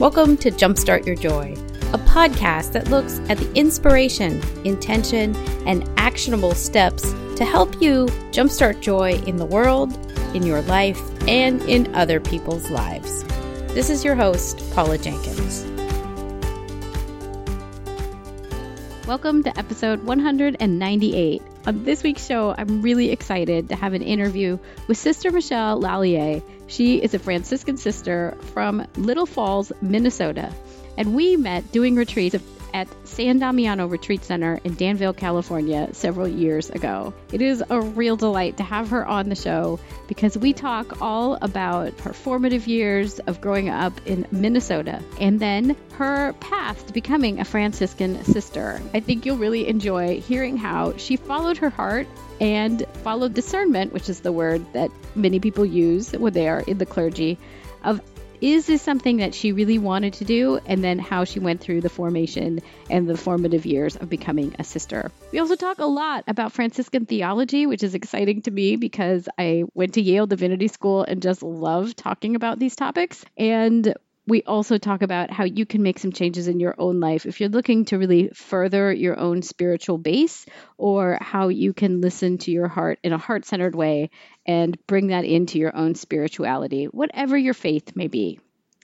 Welcome to Jumpstart Your Joy, a podcast that looks at the inspiration, intention, and actionable steps to help you jumpstart joy in the world, in your life, and in other people's lives. This is your host, Paula Jenkins. Welcome to episode 198. On this week's show, I'm really excited to have an interview with Sister Michelle Lallier. She is a Franciscan sister from Little Falls, Minnesota. And we met doing retreats at San Damiano Retreat Center in Danville, California, several years ago. It is a real delight to have her on the show because we talk all about her formative years of growing up in Minnesota and then her path to becoming a Franciscan sister. I think you'll really enjoy hearing how she followed her heart and followed discernment, which is the word that many people use when they are in the clergy, of is this something that she really wanted to do? And then how she went through the formation and the formative years of becoming a sister. We also talk a lot about Franciscan theology, which is exciting to me because I went to Yale Divinity School and just love talking about these topics. And we also talk about how you can make some changes in your own life if you're looking to really further your own spiritual base, or how you can listen to your heart in a heart centered way and bring that into your own spirituality, whatever your faith may be.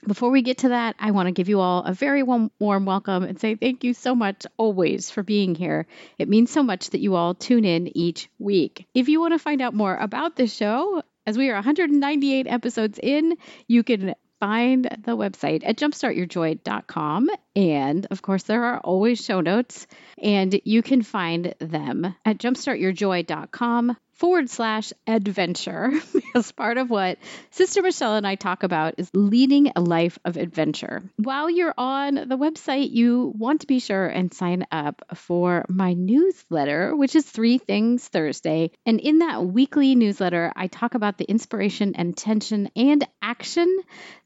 Before we get to that, I want to give you all a very warm, welcome and say thank you so much always for being here. It means so much that you all tune in each week. If you want to find out more about the show, as we are 198 episodes in, you can find the website at jumpstartyourjoy.com. And of course, there are always show notes, and you can find them at jumpstartyourjoy.com forward slash adventure because part of what Sister Michelle and I talk about is leading a life of adventure. While you're on the website, you want to be sure and sign up for my newsletter, which is Three Things Thursday. And in that weekly newsletter, I talk about the inspiration and tension and action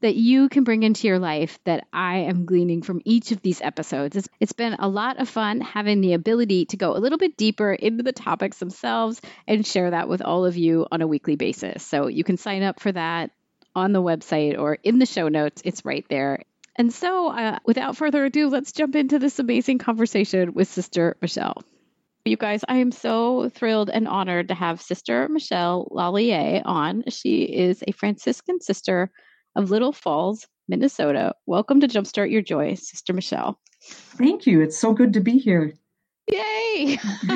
that you can bring into your life that I am gleaning from each of these episodes. it's, it's been a lot of fun having the ability to go a little bit deeper into the topics themselves and share share that with all of you on a weekly basis. So you can sign up for that on the website or in the show notes. It's right there. And so, uh, without further ado, let's jump into this amazing conversation with Sister Michelle. You guys, I am so thrilled and honored to have Sister Michelle Lallier on. She is a Franciscan sister of Little Falls, Minnesota. Welcome to Jumpstart Your Joy, Sister Michelle. Thank you. It's so good to be here. Yay!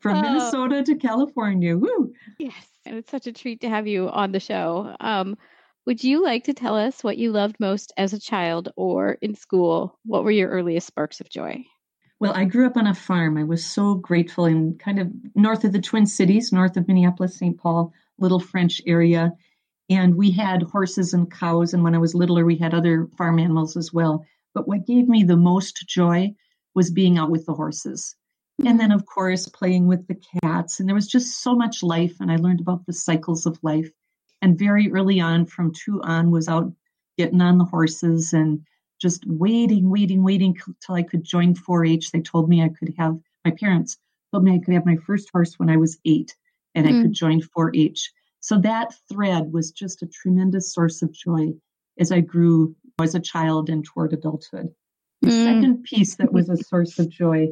From oh. Minnesota to California. Woo! Yes, and it's such a treat to have you on the show. Um, would you like to tell us what you loved most as a child or in school? What were your earliest sparks of joy? Well, I grew up on a farm. I was so grateful in kind of north of the Twin Cities, north of Minneapolis, St. Paul, little French area. And we had horses and cows. And when I was littler, we had other farm animals as well. But what gave me the most joy was being out with the horses. And then, of course, playing with the cats. And there was just so much life. And I learned about the cycles of life. And very early on, from two on, was out getting on the horses and just waiting, waiting, waiting till I could join 4 H. They told me I could have, my parents told me I could have my first horse when I was eight and mm-hmm. I could join 4 H. So that thread was just a tremendous source of joy as I grew as a child and toward adulthood. The mm. second piece that was a source of joy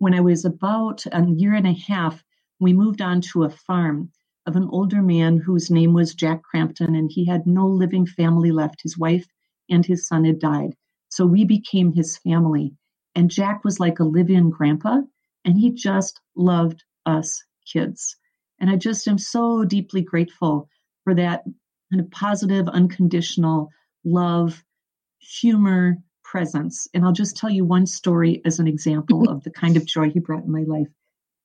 when I was about a year and a half, we moved on to a farm of an older man whose name was Jack Crampton, and he had no living family left. His wife and his son had died. So we became his family. And Jack was like a live in grandpa, and he just loved us kids. And I just am so deeply grateful for that kind of positive, unconditional love, humor, presence. And I'll just tell you one story as an example of the kind of joy he brought in my life.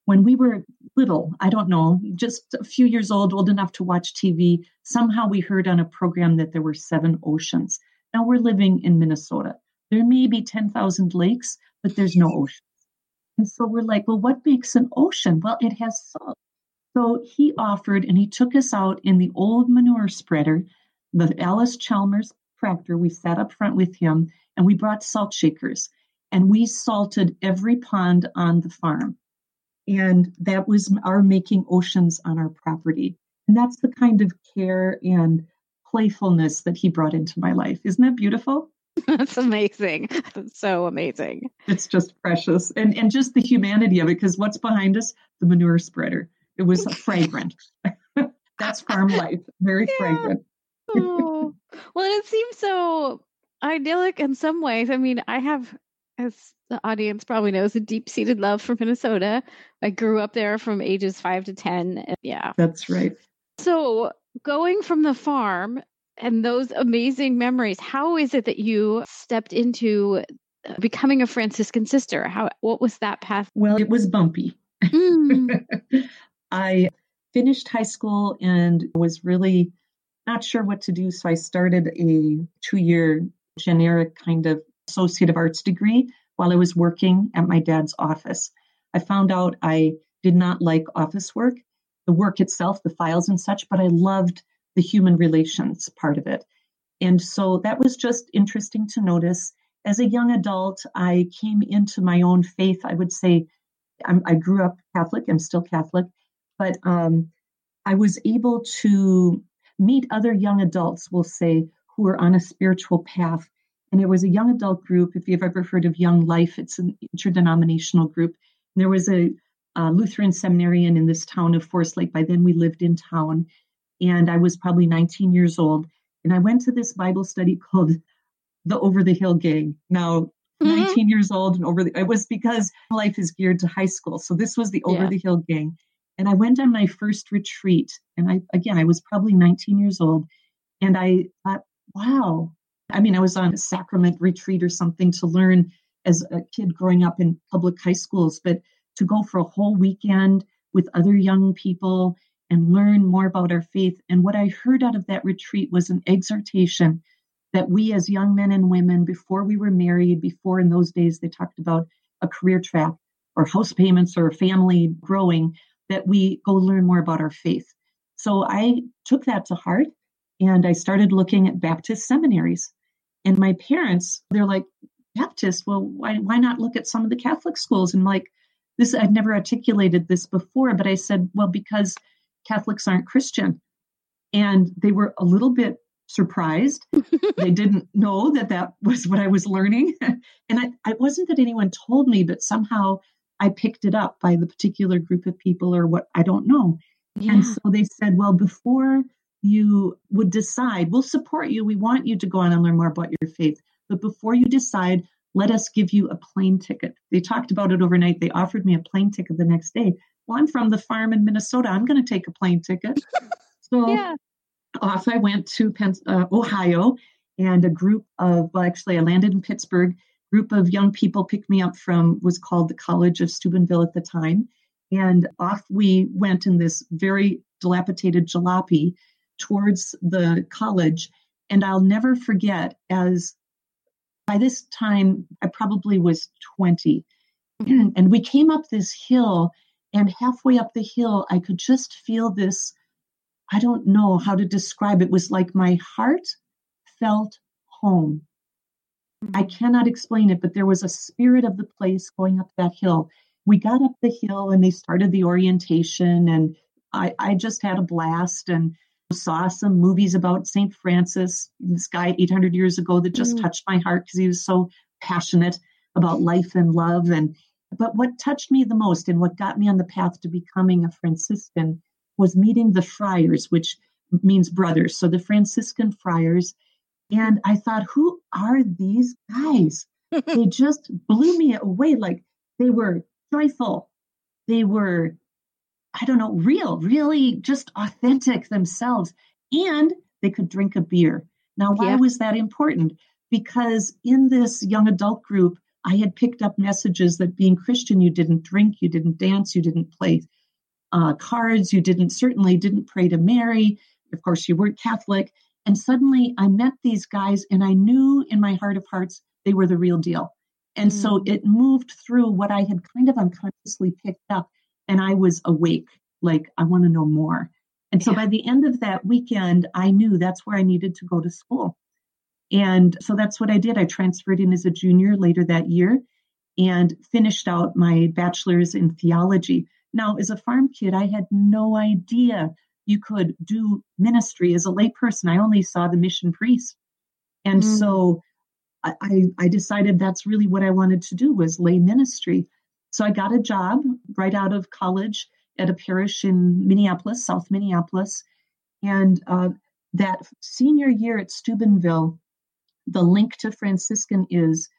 When we were little, I don't know, just a few years old, old enough to watch TV, somehow we heard on a program that there were seven oceans. Now we're living in Minnesota. There may be 10,000 lakes, but there's no ocean. And so we're like, well, what makes an ocean? Well, it has salt. So he offered and he took us out in the old manure spreader, the Allis-Chalmers tractor. We sat up front with him and we brought salt shakers and we salted every pond on the farm. And that was our making oceans on our property. And that's the kind of care and playfulness that he brought into my life. Isn't that beautiful? That's amazing. That's so amazing. It's just precious. And and just the humanity of it, because what's behind us? The manure spreader. It was fragrant. That's farm life. Very yeah. fragrant. Well, it seems so idyllic in some ways. I mean, I have, as the audience probably knows, a deep seated love for Minnesota. I grew up there from ages five to 10. Yeah. That's right. So, going from the farm and those amazing memories, how is it that you stepped into uh, becoming a Franciscan sister? How what was that path? Well, it was bumpy. Mm. I finished high school and was really not sure what to do, so I started a 2-year generic kind of associate of arts degree while I was working at my dad's office. I found out I did not like office work, the work itself, the files and such, but I loved the human relations part of it. And so that was just interesting to notice. As a young adult, I came into my own faith. I would say I'm, i grew up Catholic, I'm still Catholic, but um, I was able to meet other young adults, we'll say, who are on a spiritual path. And it was a young adult group. If you've ever heard of Young Life, it's an interdenominational group. And there was a, a Lutheran seminarian in this town of Forest Lake. By then, we lived in town. And I was probably 19 years old. And I went to this Bible study called the Over the Hill Gang. Now, mm-hmm. 19 years old and over the, it was because life is geared to high school. So this was the Over yeah. the Hill Gang. And I went on my first retreat. And I, again, I was probably 19 years old. And I thought, wow. I mean, I was on a sacrament retreat or something to learn as a kid growing up in public high schools, but to go for a whole weekend with other young people and learn more about our faith. And what I heard out of that retreat was an exhortation that we, as young men and women, before we were married, before in those days they talked about a career track or house payments or family growing, that we go learn more about our faith. So I took that to heart and I started looking at Baptist seminaries. And my parents, they're like, Baptist, well, why, why not look at some of the Catholic schools? And like, this, I'd never articulated this before, but I said, well, because Catholics aren't Christian. And they were a little bit surprised. they didn't know that that was what I was learning. and I, it wasn't that anyone told me, but somehow I picked it up by the particular group of people or what I don't know. Yeah. And so they said, well, before you would decide, we'll support you. We want you to go on and learn more about your faith. But before you decide, let us give you a plane ticket. They talked about it overnight. They offered me a plane ticket the next day. Well, I'm from the farm in Minnesota. I'm going to take a plane ticket. So yeah. off I went to Penn, uh, Ohio, and a group of, well, actually, I landed in Pittsburgh. Group of young people picked me up from was called the College of Steubenville at the time, and off we went in this very dilapidated jalopy towards the college. And I'll never forget, as by this time I probably was 20, and we came up this hill and halfway up the hill, I could just feel this. I don't know how to describe it. it was like my heart felt home. I mm-hmm. cannot explain it, but there was a spirit of the place going up that hill. We got up the hill and they started the orientation, and I, I just had a blast and saw some movies about St. Francis, this guy 800 years ago that just mm. touched my heart because he was so passionate about life and love. And but what touched me the most and what got me on the path to becoming a Franciscan was meeting the friars, which means brothers. So the Franciscan friars. And I thought, who are these guys? they just blew me away. Like they were joyful. They were, I don't know, real, really just authentic themselves. And they could drink a beer. Now, why yeah. was that important? Because in this young adult group, I had picked up messages that being Christian, you didn't drink, you didn't dance, you didn't play uh, cards, you didn't certainly didn't pray to Mary. Of course, you weren't Catholic. And suddenly I met these guys and I knew in my heart of hearts they were the real deal. And mm. so it moved through what I had kind of unconsciously picked up and I was awake, like, I want to know more. And so yeah. by the end of that weekend, I knew that's where I needed to go to school. And so that's what I did. I transferred in as a junior later that year and finished out my bachelor's in theology. Now, as a farm kid, I had no idea you could do ministry as a layperson. I only saw the mission priest. And mm. so I, I decided that's really what I wanted to do was lay ministry. So I got a job right out of college at a parish in Minneapolis, South Minneapolis. And uh, that senior year at Steubenville, the link to Franciscan is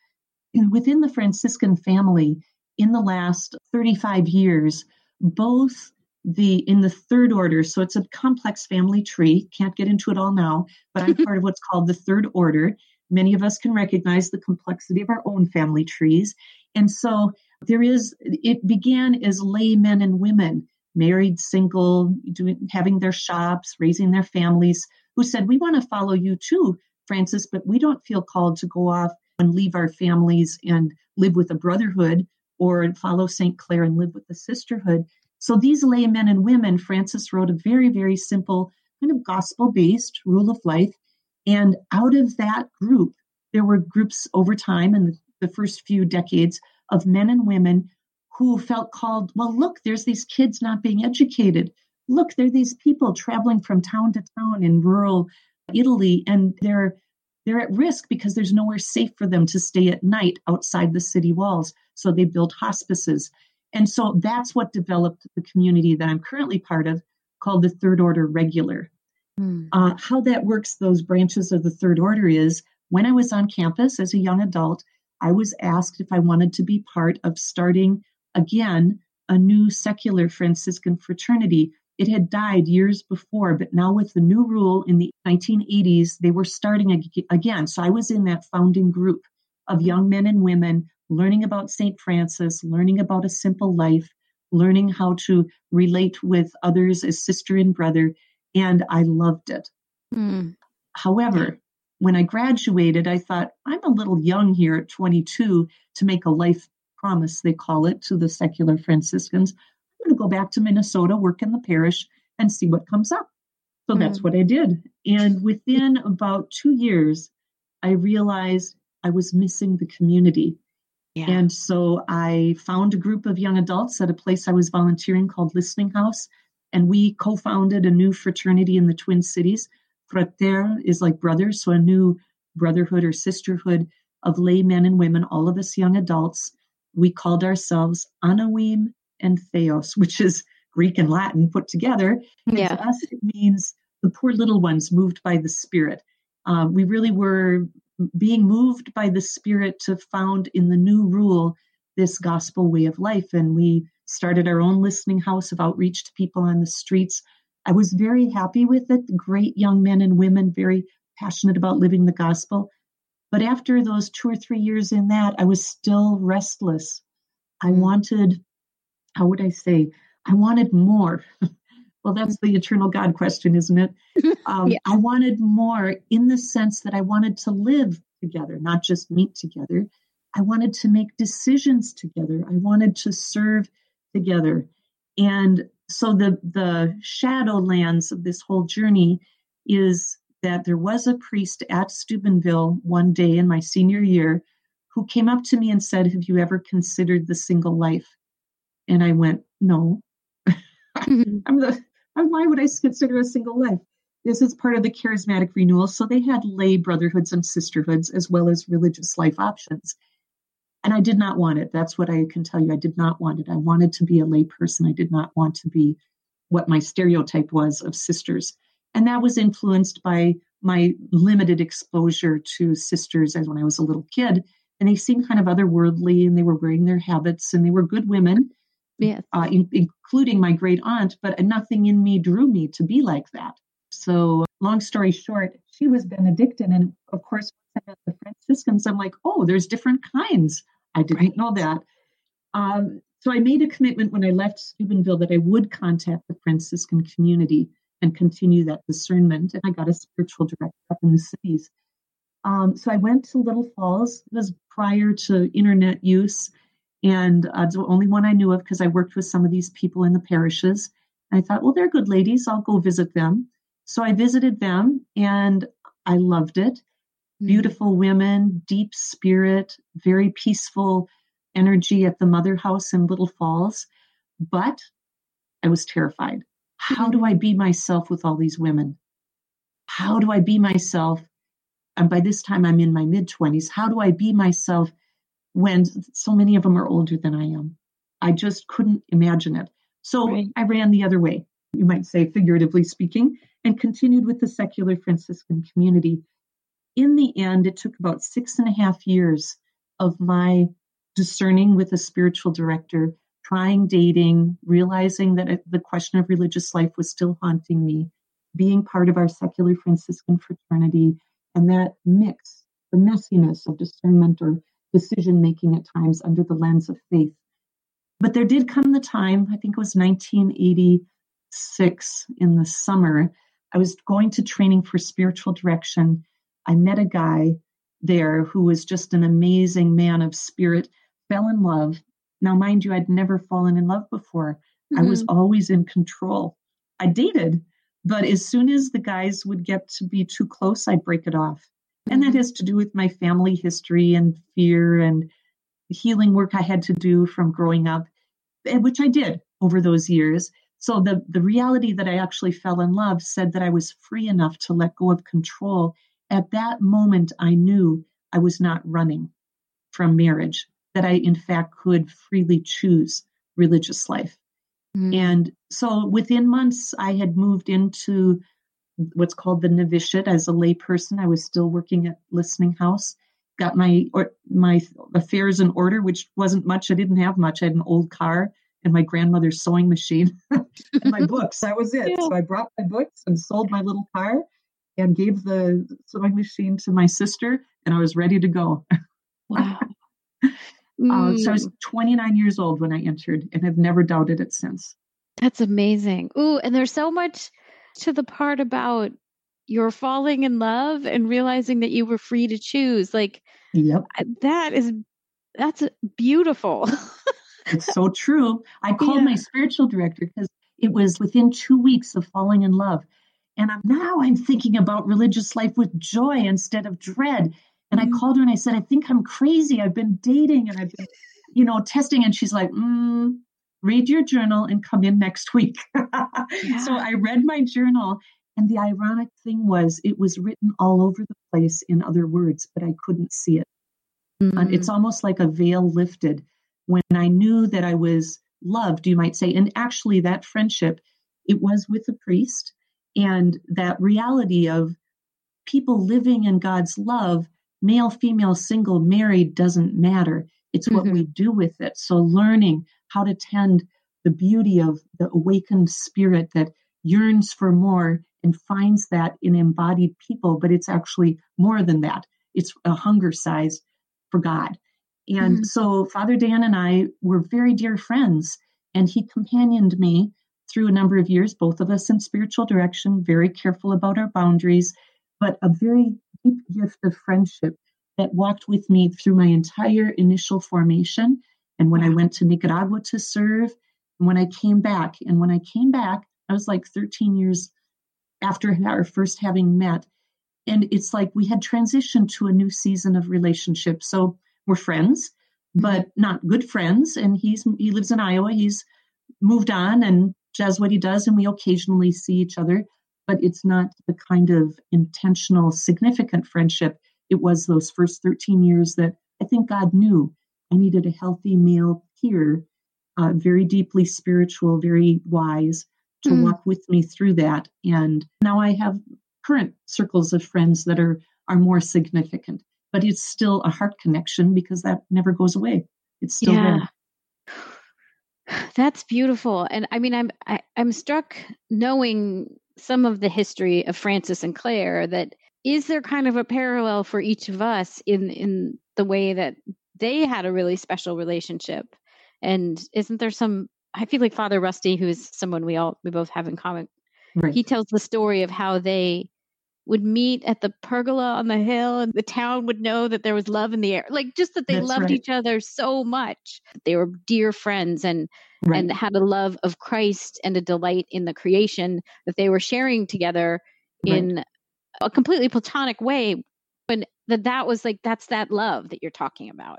within the Franciscan family in the last 35 years, both the in the third order, so it's a complex family tree, can't get into it all now, but I'm part of what's called the third order. Many of us can recognize the complexity of our own family trees. And so there is, it began as lay men and women, married, single, doing, having their shops, raising their families, who said, We want to follow you too, Francis, but we don't feel called to go off and leave our families and live with a brotherhood or follow St. Clare and live with the sisterhood. So these laymen and women, Francis wrote a very, very simple kind of gospel based rule of life. And out of that group, there were groups over time in the first few decades of men and women who felt called, well, look, there's these kids not being educated. Look, there are these people traveling from town to town in rural Italy, and they're they're at risk because there's nowhere safe for them to stay at night outside the city walls. So they built hospices. And so that's what developed the community that I'm currently part of called the Third Order Regular. Mm. Uh, how that works, those branches of the Third Order, is when I was on campus as a young adult, I was asked if I wanted to be part of starting again a new secular Franciscan fraternity. It had died years before, but now with the new rule in the 1980s, they were starting again. So I was in that founding group of young men and women learning about St. Francis, learning about a simple life, learning how to relate with others as sister and brother. And I loved it. Mm. However, when I graduated, I thought, I'm a little young here at 22 to make a life promise, they call it, to the secular Franciscans. I'm going to go back to Minnesota, work in the parish, and see what comes up. So mm. that's what I did. And within about two years, I realized I was missing the community. Yeah. And so I found a group of young adults at a place I was volunteering called Listening House. And we co founded a new fraternity in the Twin Cities Frater is like brothers, so a new brotherhood or sisterhood of lay men and women, all of us young adults. We called ourselves Anawim and Theos, which is Greek and Latin put together. Yeah. to us, it means the poor little ones moved by the Spirit. Uh, we really were being moved by the Spirit to found in the new rule this gospel way of life. And we started our own listening house of outreach to people on the streets I was very happy with it. Great young men and women, very passionate about living the gospel. But after those two or three years in that, I was still restless. I mm. wanted, how would I say, I wanted more. well, that's the eternal God question, isn't it? Um, yeah. I wanted more in the sense that I wanted to live together, not just meet together. I wanted to make decisions together. I wanted to serve together. And so the the shadowlands of this whole journey is that there was a priest at Steubenville one day in my senior year who came up to me and said, "Have you ever considered the single life?" And I went, "No." Mm-hmm. I'm the why would I consider a single life? This is part of the charismatic renewal. So they had lay brotherhoods and sisterhoods as well as religious life options. And I did not want it. That's what I can tell you. I did not want it. I wanted to be a lay person. I did not want to be what my stereotype was of sisters. And that was influenced by my limited exposure to sisters as when I was a little kid. And they seemed kind of otherworldly and they were wearing their habits and they were good women, yes. Uh, in, including my great aunt, but nothing in me drew me to be like that. So, long story short, she was Benedictine. And of course, the Franciscans, I'm like, oh, there's different kinds I didn't right. know that. Um, so I made a commitment when I left Steubenville that I would contact the Franciscan community and continue that discernment. And I got a spiritual director up in the cities. Um, so I went to Little Falls. It was prior to internet use, and uh, the only one I knew of because I worked with some of these people in the parishes. And I thought, well, they're good ladies. I'll go visit them. So I visited them, and I loved it. Mm-hmm. beautiful women, deep spirit, very peaceful energy at the mother house in Little Falls. But I was terrified. How do I be myself with all these women? How do I be myself? And by this time, I'm in my mid 20s. How do I be myself when so many of them are older than I am? I just couldn't imagine it. So right. I ran the other way, you might say, figuratively speaking, and continued with the secular Franciscan community. In the end, it took about six and a half years of my discerning with a spiritual director, trying dating, realizing that the question of religious life was still haunting me, being part of our secular Franciscan fraternity, and that mix, the messiness of discernment or decision making at times under the lens of faith. But there did come the time, I think it was 1986 in the summer, I was going to training for spiritual direction. I met a guy there who was just an amazing man of spirit, fell in love. Now, mind you, I'd never fallen in love before. Mm-hmm. I was mm-hmm. always in control. I dated, but as soon as the guys would get to be too close, I'd break it off. And that mm-hmm. has to do with my family history and fear and healing work I had to do from growing up, eh, which I did over those years. So the, the reality that I actually fell in love said that I was free enough to let go of control at that moment, I knew I was not running from marriage, that I, in fact, could freely choose religious life. Mm-hmm. And so within months, I had moved into what's called the novitiate as a layperson. I was still working at Listening House, got my or, my affairs in order, which wasn't much. I didn't have much. I had an old car and my grandmother's sewing machine and my books. That was it. Yeah. So I brought my books and sold my little car and gave the sewing machine to my sister, and I was ready to go. Wow. uh, so I was mm. 29 years old when I entered, and have never doubted it since. That's amazing. Ooh, and there's so much to the part about you're falling in love and realizing that you were free to choose. Like, yep, that is that's beautiful. it's so true. I called yeah. my spiritual director because it was within two weeks of falling in love. And I'm, now I'm thinking about religious life with joy instead of dread. And I mm-hmm. called her and I said, I think I'm crazy. I've been dating and I've been, you know, testing. And she's like, mm, read your journal and come in next week. yeah. So I read my journal. And the ironic thing was, it was written all over the place in other words, but I couldn't see it. Mm-hmm. And it's almost like a veil lifted when I knew that I was loved, you might say. And actually, that friendship, it was with a priest and that reality of people living in God's love, male, female, single, married, doesn't matter. It's what mm-hmm. we do with it. So, learning how to tend the beauty of the awakened spirit that yearns for more and finds that in embodied people, but it's actually more than that. It's a hunger size for God. And mm-hmm. so, Father Dan and I were very dear friends, and he companioned me through a number of years, both of us in spiritual direction, very careful about our boundaries, but a very deep gift of friendship that walked with me through my entire initial formation. And when I went to Nicaragua to serve, and when I came back, and when I came back, I was like 13 years after our first having met. And it's like we had transitioned to a new season of relationship. So we're friends, mm-hmm. but not good friends. And he's he lives in Iowa. He's moved on and does what he does, and we occasionally see each other, but it's not the kind of intentional, significant friendship it was those first 13 years that I think God knew I needed a healthy male peer, uh, very deeply spiritual, very wise, to mm. walk with me through that. And now I have current circles of friends that are are more significant, but it's still a heart connection because that never goes away. It's still yeah. there. That's beautiful. And I mean I'm I, am i am struck knowing some of the history of Francis and Clare that is there kind of a parallel for each of us in in the way that they had a really special relationship and isn't there some I feel like Father Rusty who's someone we all we both have in common right. he tells the story of how they would meet at the pergola on the hill and the town would know that there was love in the air like just that they That's loved right. each other so much they were dear friends and right. and had a love of christ and a delight in the creation that they were sharing together right. in a completely platonic way when that that was like that's that love that you're talking about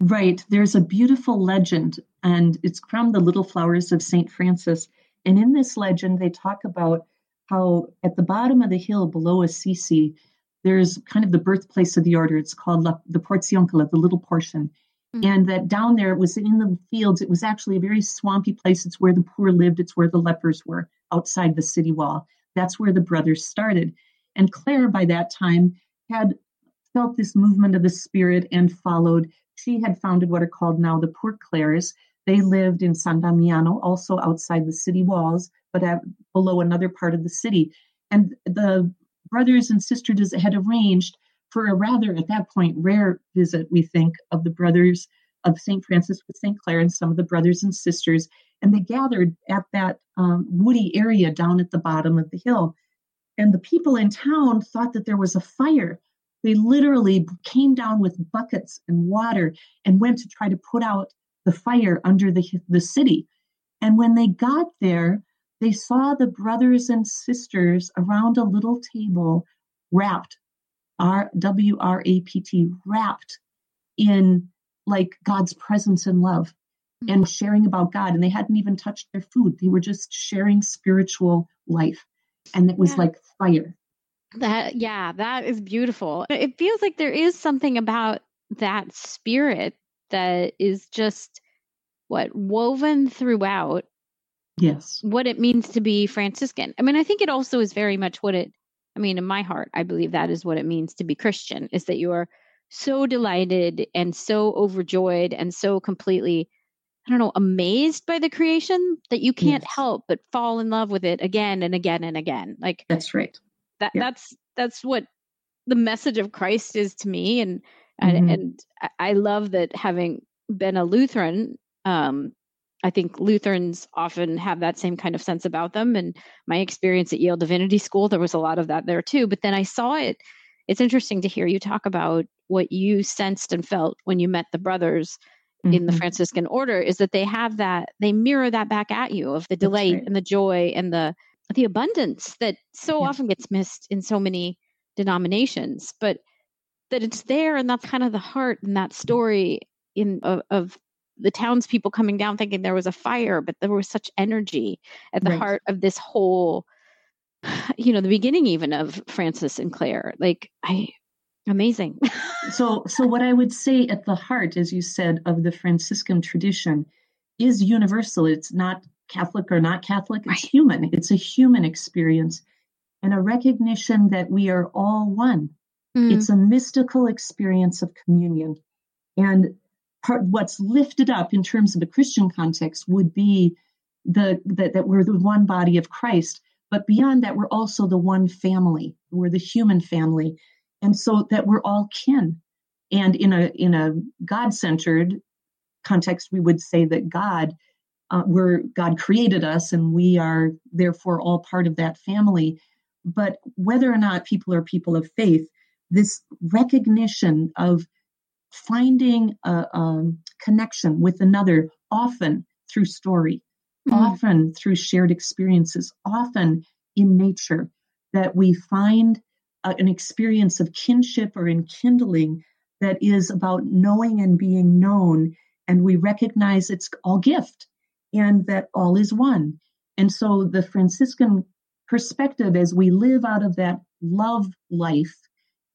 right there's a beautiful legend and it's from the little flowers of saint francis And in this legend, they talk about how at the bottom of the hill below Assisi, there's kind of the birthplace of the order. It's called La, the Porziuncola, the little portion. Mm-hmm. And that down there, it was in the fields. It was actually a very swampy place. It's where the poor lived. It's where the lepers were outside the city wall. That's where the brothers started. And Clare, by that time, had felt this movement of the spirit and followed. She had founded what are called now the Poor Clares. They lived in San Damiano, also outside the city walls, but at, below another part of the city. And the brothers and sisters had arranged for a rather, at that point, rare visit, we think, of the brothers of St. Francis with St. Clare and some of the brothers and sisters. And they gathered at that um, woody area down at the bottom of the hill. And the people in town thought that there was a fire. They literally came down with buckets and water and went to try to put out the fire under the, the city. And when they got there, they saw the brothers and sisters around a little table wrapped R W R A P T, wrapped in like God's presence and love mm-hmm. and sharing about God. And they hadn't even touched their food. They were just sharing spiritual life. And it was yeah. like fire. That, yeah, that is beautiful. It feels like there is something about that spirit that is just what woven throughout yes what it means to be franciscan i mean i think it also is very much what it I mean, in my heart, I believe that is what it means to be Christian is that you are so delighted and so overjoyed and so completely, I don't know, amazed by the creation that you can't yes. help but fall in love with it again and again and again. Like that's right. That yeah. that's that's what the message of Christ is to me. And mm-hmm. and, and I love that having been a Lutheran, um, I think Lutherans often have that same kind of sense about them. And my experience at Yale Divinity School, there was a lot of that there too. But then I saw it. It's interesting to hear you talk about what you sensed and felt when you met the brothers mm-hmm. in the mm-hmm. Franciscan order is that they have that, they mirror that back at you of the delight right. and the joy and the the abundance that so yeah. often gets missed in so many denominations. But that it's there and that's kind of the heart in that story in of, of the townspeople coming down thinking there was a fire, but there was such energy at the right. heart of this whole, you know, the beginning even of Francis and Clare. Like, I, amazing. so, so what I would say at the heart, as you said, of the Franciscan tradition is universal. It's not Catholic or not Catholic. It's right. human. It's a human experience and a recognition that we are all one. Mm. It's a mystical experience of communion. And part what's lifted up in terms of a Christian context would be the that, that we're the one body of Christ, but beyond that, we're also the one family. We're the human family, and so that we're all kin. And in a in a God centered context, we would say that God, uh, we're God created us, and we are therefore all part of that family. But whether or not people are people of faith, this recognition of finding a, a connection with another, often through story, mm-hmm. often through shared experiences, often in nature, that we find an experience of kinship or enkindling that is about knowing and being known. And we recognize it's all gift and that all is one. And so the Franciscan perspective as we live out of that love life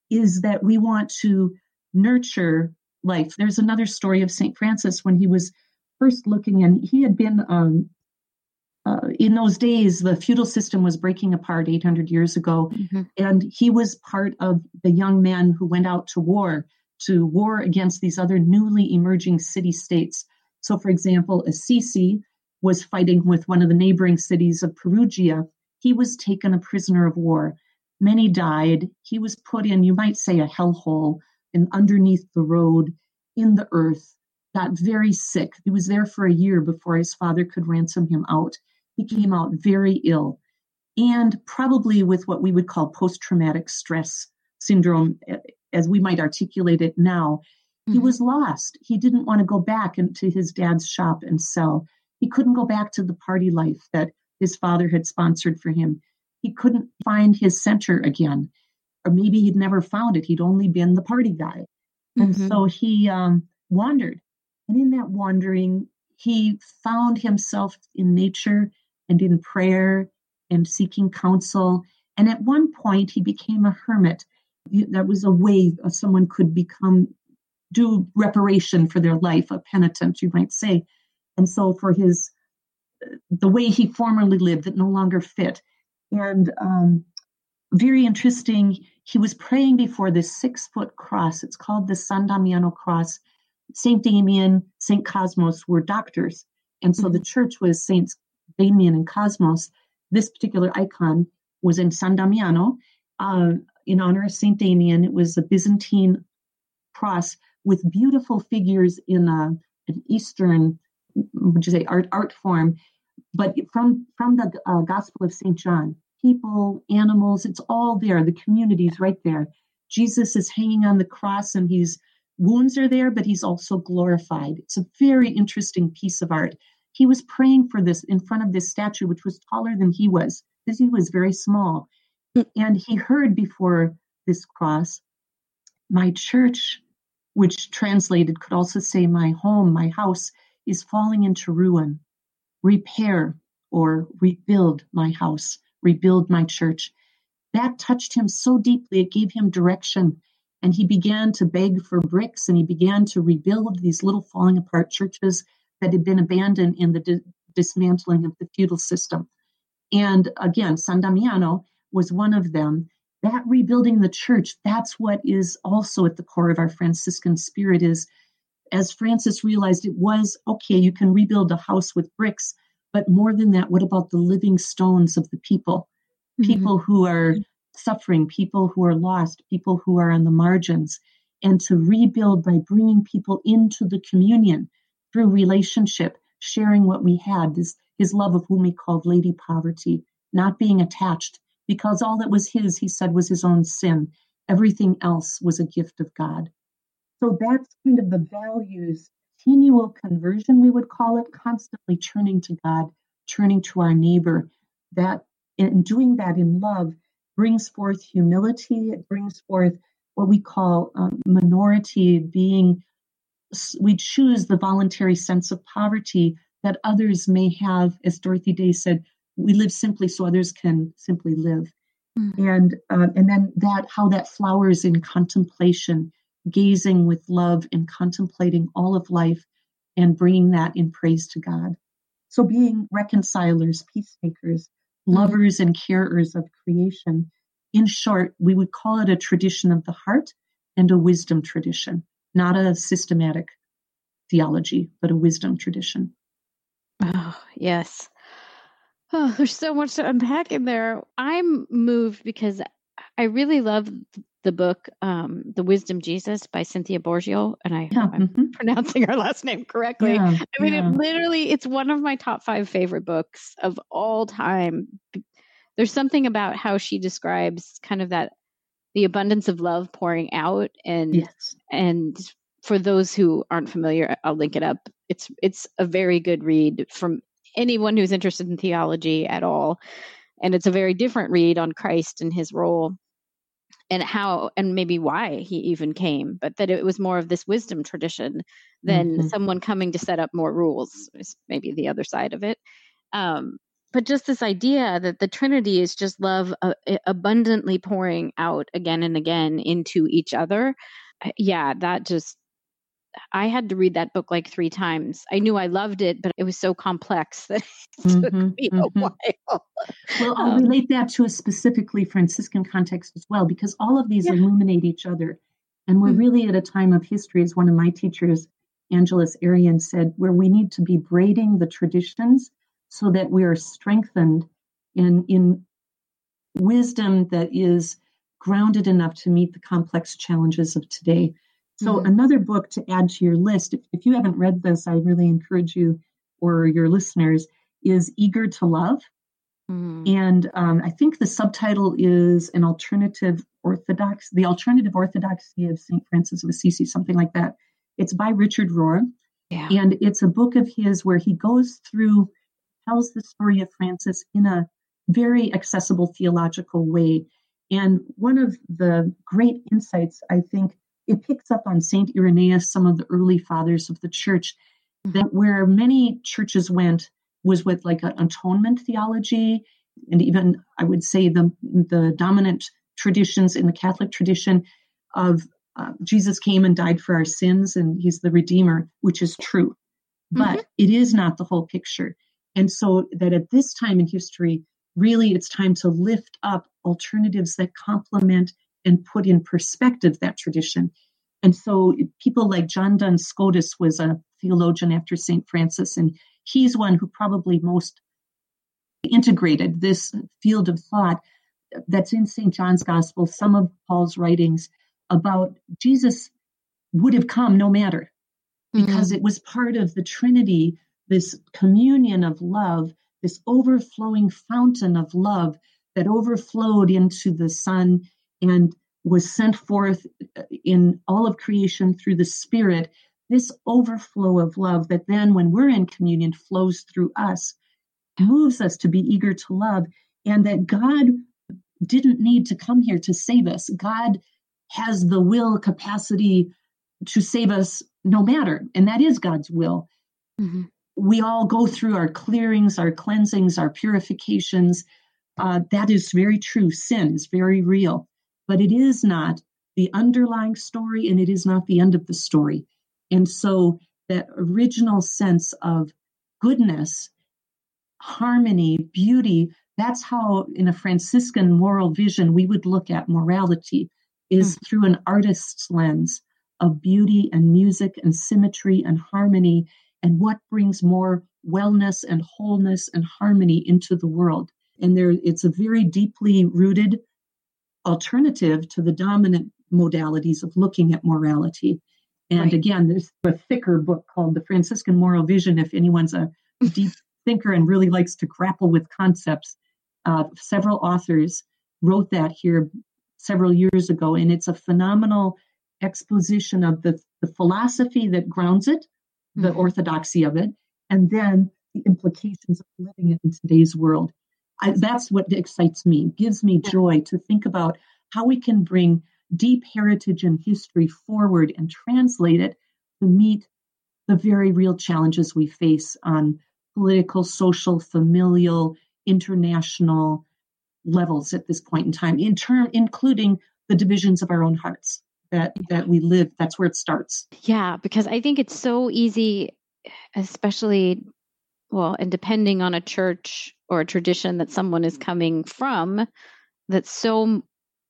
is that we want to nurture life. There's another story of St. Francis when he was first looking, and he had been um, uh, in those days, the feudal system was breaking apart 800 years ago, mm-hmm. and he was part of the young men who went out to war, to war against these other newly emerging city states. So, for example, Assisi was fighting with one of the neighboring cities of Perugia. He was taken a prisoner of war. Many died. He was put in, you might say, a hellhole and underneath the road in the earth, got very sick. He was there for a year before his father could ransom him out. He came out very ill and probably with what we would call post traumatic stress syndrome, as we might articulate it now. Mm-hmm. He was lost. He didn't want to go back into his dad's shop and sell. He couldn't go back to the party life that his father had sponsored for him. He couldn't find his center again or maybe he'd never found it. He'd only been the party guy. And mm-hmm. so he um, wandered. And in that wandering, he found himself in nature and in prayer and seeking counsel. And at one point, he became a hermit. That was a way someone could become, do reparation for their life, a penitent, you might say. And so for his, the way he formerly lived that no longer fit. And um, very interesting, he was praying before this six foot cross. It's called the San Damiano cross. Saint Damien, Saint Cosmos were doctors. And so mm-hmm. the church was Saints Damien and Cosmos. This particular icon was in San Damiano uh, in honor of Saint Damien. It was a Byzantine cross with beautiful figures in a, an Eastern, would you say, art art form, but from from the uh, Gospel of Saint John. People, animals, it's all there. The community's right there. Jesus is hanging on the cross, and he's wounds are there, but he's also glorified. It's a very interesting piece of art. He was praying for this in front of this statue, which was taller than he was, because he was very small. And he heard before this cross, My church, which translated could also say, My home, my house, is falling into ruin. Repair or rebuild my house, rebuild my church. That touched him so deeply, it gave him direction. And he began to beg for bricks and he began to rebuild these little falling apart churches that had been abandoned in the di- dismantling of the feudal system. And again, San Damiano was one of them. That rebuilding the church, that's what is also at the core of our Franciscan spirit is as Francis realized it was okay, you can rebuild a house with bricks, but more than that, what about the living stones of the people? Mm-hmm. People who are suffering, people who are lost, people who are on the margins, and to rebuild by bringing people into the communion through relationship, sharing what we had, this, his love of whom he called Lady Poverty, not being attached, because all that was his, he said, was his own sin. Everything else was a gift of God. So that's kind of the values, continual conversion, we would call it, constantly turning to God, turning to our neighbor. That in doing that in love brings forth humility, it brings forth what we call um, minority being we choose the voluntary sense of poverty that others may have, as Dorothy Day said, we live simply so others can simply live. Mm-hmm. And uh, and then that how that flowers in contemplation, gazing with love and contemplating all of life, and bringing that in praise to God. So being reconcilers, peacemakers, mm-hmm. lovers and carers of creation. In short, we would call it a tradition of the heart and a wisdom tradition not a systematic theology, but a wisdom tradition. Oh, yes. Oh, there's so much to unpack in there. I'm moved because I really love the book, um, The Wisdom Jesus by Cynthia Bourgeault, and I yeah, I'm mm-hmm. pronouncing her last name correctly. Yeah, I mean, yeah. it literally, it's one of my top five favorite books of all time. There's something about how she describes kind of that the abundance of love pouring out and yes. and for those who aren't familiar i'll link it up it's it's a very good read from anyone who's interested in theology at all and it's a very different read on christ and his role and how and maybe why he even came but that it was more of this wisdom tradition than mm-hmm. someone coming to set up more rules is maybe the other side of it um, but just this idea that the Trinity is just love uh, abundantly pouring out again and again into each other. Uh, yeah, that just I had to read that book like three times. I knew I loved it, but it was so complex that it took mm-hmm, me mm-hmm. a while. well, I'll um, relate that to a specifically Franciscan context as well, because all of these yeah. illuminate each other. And we're mm-hmm. really at a time of history, as one of my teachers, Angeles Arrien, said, where we need to be braiding the traditions so that we are strengthened in, in wisdom that is grounded enough to meet the complex challenges of today. So, mm-hmm. another book to add to your list, if, if you haven't read this, I really encourage you or your listeners, is Eager to Love. Mm-hmm. And um, I think the subtitle is An Alternative Orthodox, The Alternative Orthodoxy of St. Francis of Assisi, something like that. It's by Richard Rohr. Yeah. And it's a book of his where he goes through tells the story of Francis in a very accessible theological way. And one of the great insights, I think, it picks up on St. Irenaeus, some of the early fathers of the church, mm-hmm. that where many churches went, was with like an atonement theology, and even I would say the the dominant traditions in the Catholic tradition of uh, Jesus came and died for our sins, and He's the Redeemer, which is true, but mm-hmm. it is not the whole picture. And so that at this time in history, really, it's time to lift up alternatives that complement and put in perspective that tradition. And so people like John Duns Scotus was a theologian after St. Francis, and he's one who probably most integrated this field of thought that's in St. John's Gospel, some of Paul's writings about Jesus would have come no matter, because mm-hmm. it was part of the Trinity, this communion of love, this overflowing fountain of love that overflowed into the Son and was sent forth uh, in all of creation through the Spirit, this overflow of love that then, when we're in communion, flows through us, moves us to be eager to love, and that God didn't need to come here to save us. God has the will capacity to save us no matter, and that is God's will. Mm-hmm. We all go through our clearings, our cleansings, our purifications. Uh, that is very true. Sin is very real but it is not the underlying story and it is not the end of the story. And so that original sense of goodness, harmony, beauty, that's how in a Franciscan moral vision we would look at morality is mm. through an artist's lens of beauty and music and symmetry and harmony and what brings more wellness and wholeness and harmony into the world. And there it's a very deeply rooted alternative to the dominant modalities of looking at morality. And right. again, there's a thicker book called The Franciscan Moral Vision. If anyone's a deep thinker and really likes to grapple with concepts, uh, several authors wrote that here several years ago. And it's a phenomenal exposition of the, the philosophy that grounds it, the mm-hmm. orthodoxy of it, and then the implications of living it in today's world. I, that's what excites me, gives me joy to think about how we can bring deep heritage and history forward and translate it to meet the very real challenges we face on political, social, familial, international levels at this point in time, in term, including the divisions of our own hearts that that we live. That's where it starts. Yeah, because I think it's so easy, especially well, and depending on a church or a tradition that someone is coming from, that so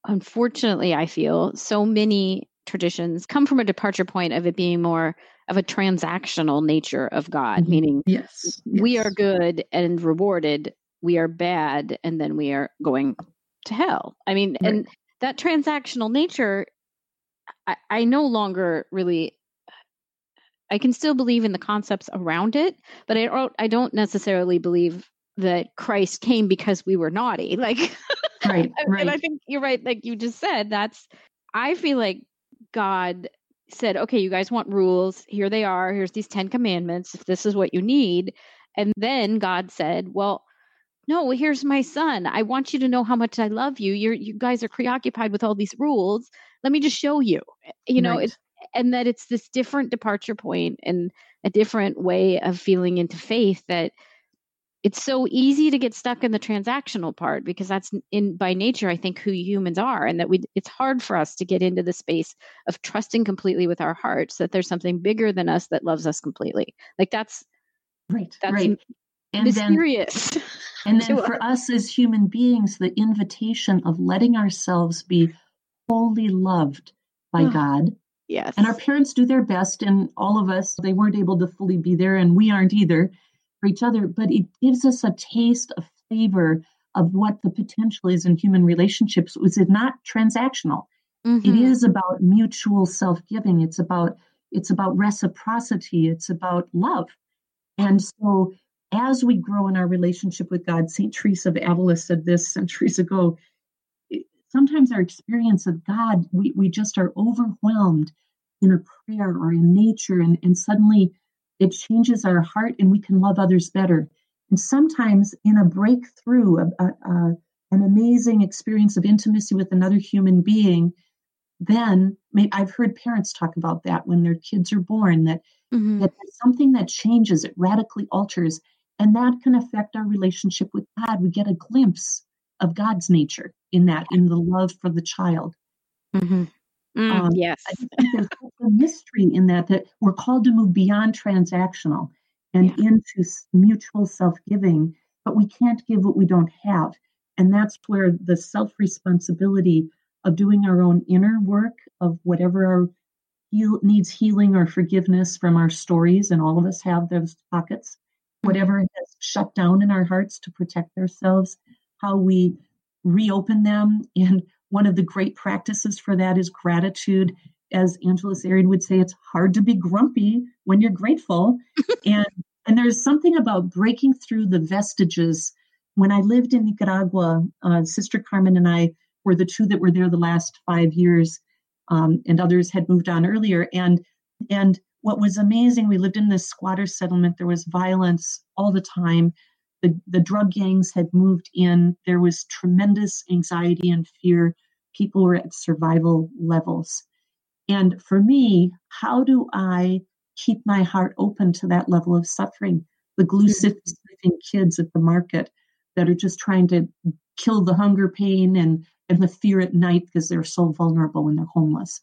unfortunately, I feel so many traditions come from a departure point of it being more of a transactional nature of God, mm-hmm. meaning yes, we yes. are good and rewarded, we are bad, and then we are going to hell. I mean, right. and that transactional nature, I, I no longer really I can still believe in the concepts around it, but I don't I don't necessarily believe that Christ came because we were naughty. Like right, right. and I think you're right, like you just said, that's I feel like God said, okay, you guys want rules. Here they are. Here's these 10 commandments. If this is what you need. And then God said, well, no, here's my son. I want you to know how much I love you. You're, you guys are preoccupied with all these rules. Let me just show you. You know, right. it's and that it's this different departure point and a different way of feeling into faith that it's so easy to get stuck in the transactional part because that's in by nature i think who humans are and that we it's hard for us to get into the space of trusting completely with our hearts that there's something bigger than us that loves us completely. Like that's right that's right. and mysterious then, and then for us. as human beings the invitation of letting ourselves be wholly loved by god Yes. And our parents do their best, and all of us, they weren't able to fully be there, and we aren't either for each other, but it gives us a taste, a flavor of what the potential is in human relationships. Is it not transactional? Mm-hmm. It is about mutual self-giving. It's about it's about reciprocity. It's about love. And so as we grow in our relationship with God, St. Teresa of Avila said this centuries ago sometimes our experience of God, we, we just are overwhelmed in a prayer or in nature, and, and suddenly it changes our heart and we can love others better. And sometimes in a breakthrough, a, a, a, an amazing experience of intimacy with another human being, then I've heard parents talk about that when their kids are born, that, mm-hmm. that something that changes, it radically alters. And that can affect our relationship with God. We get a glimpse of God's nature in that, in the love for the child. Mm-hmm. Mm, um, yes. I think there's a mystery in that, that we're called to move beyond transactional and yeah. into mutual self giving, but we can't give what we don't have. And that's where the self responsibility of doing our own inner work of whatever our heal, needs healing or forgiveness from our stories, and all of us have those pockets, whatever has shut down in our hearts to protect ourselves, how we reopen them. And one of the great practices for that is gratitude. As Angeles Arrien would say, it's hard to be grumpy when you're grateful. and and there's something about breaking through the vestiges. When I lived in Nicaragua, uh, Sister Carmen and I were the two that were there the last five years, um, and others had moved on earlier. And and what was amazing, we lived in this squatter settlement. There was violence all the time. The, the drug gangs had moved in. There was tremendous anxiety and fear. People were at survival levels. And for me, how do I keep my heart open to that level of suffering? The glue mm-hmm. sniffing kids at the market that are just trying to kill the hunger pain and, and the fear at night because they're so vulnerable when they're homeless.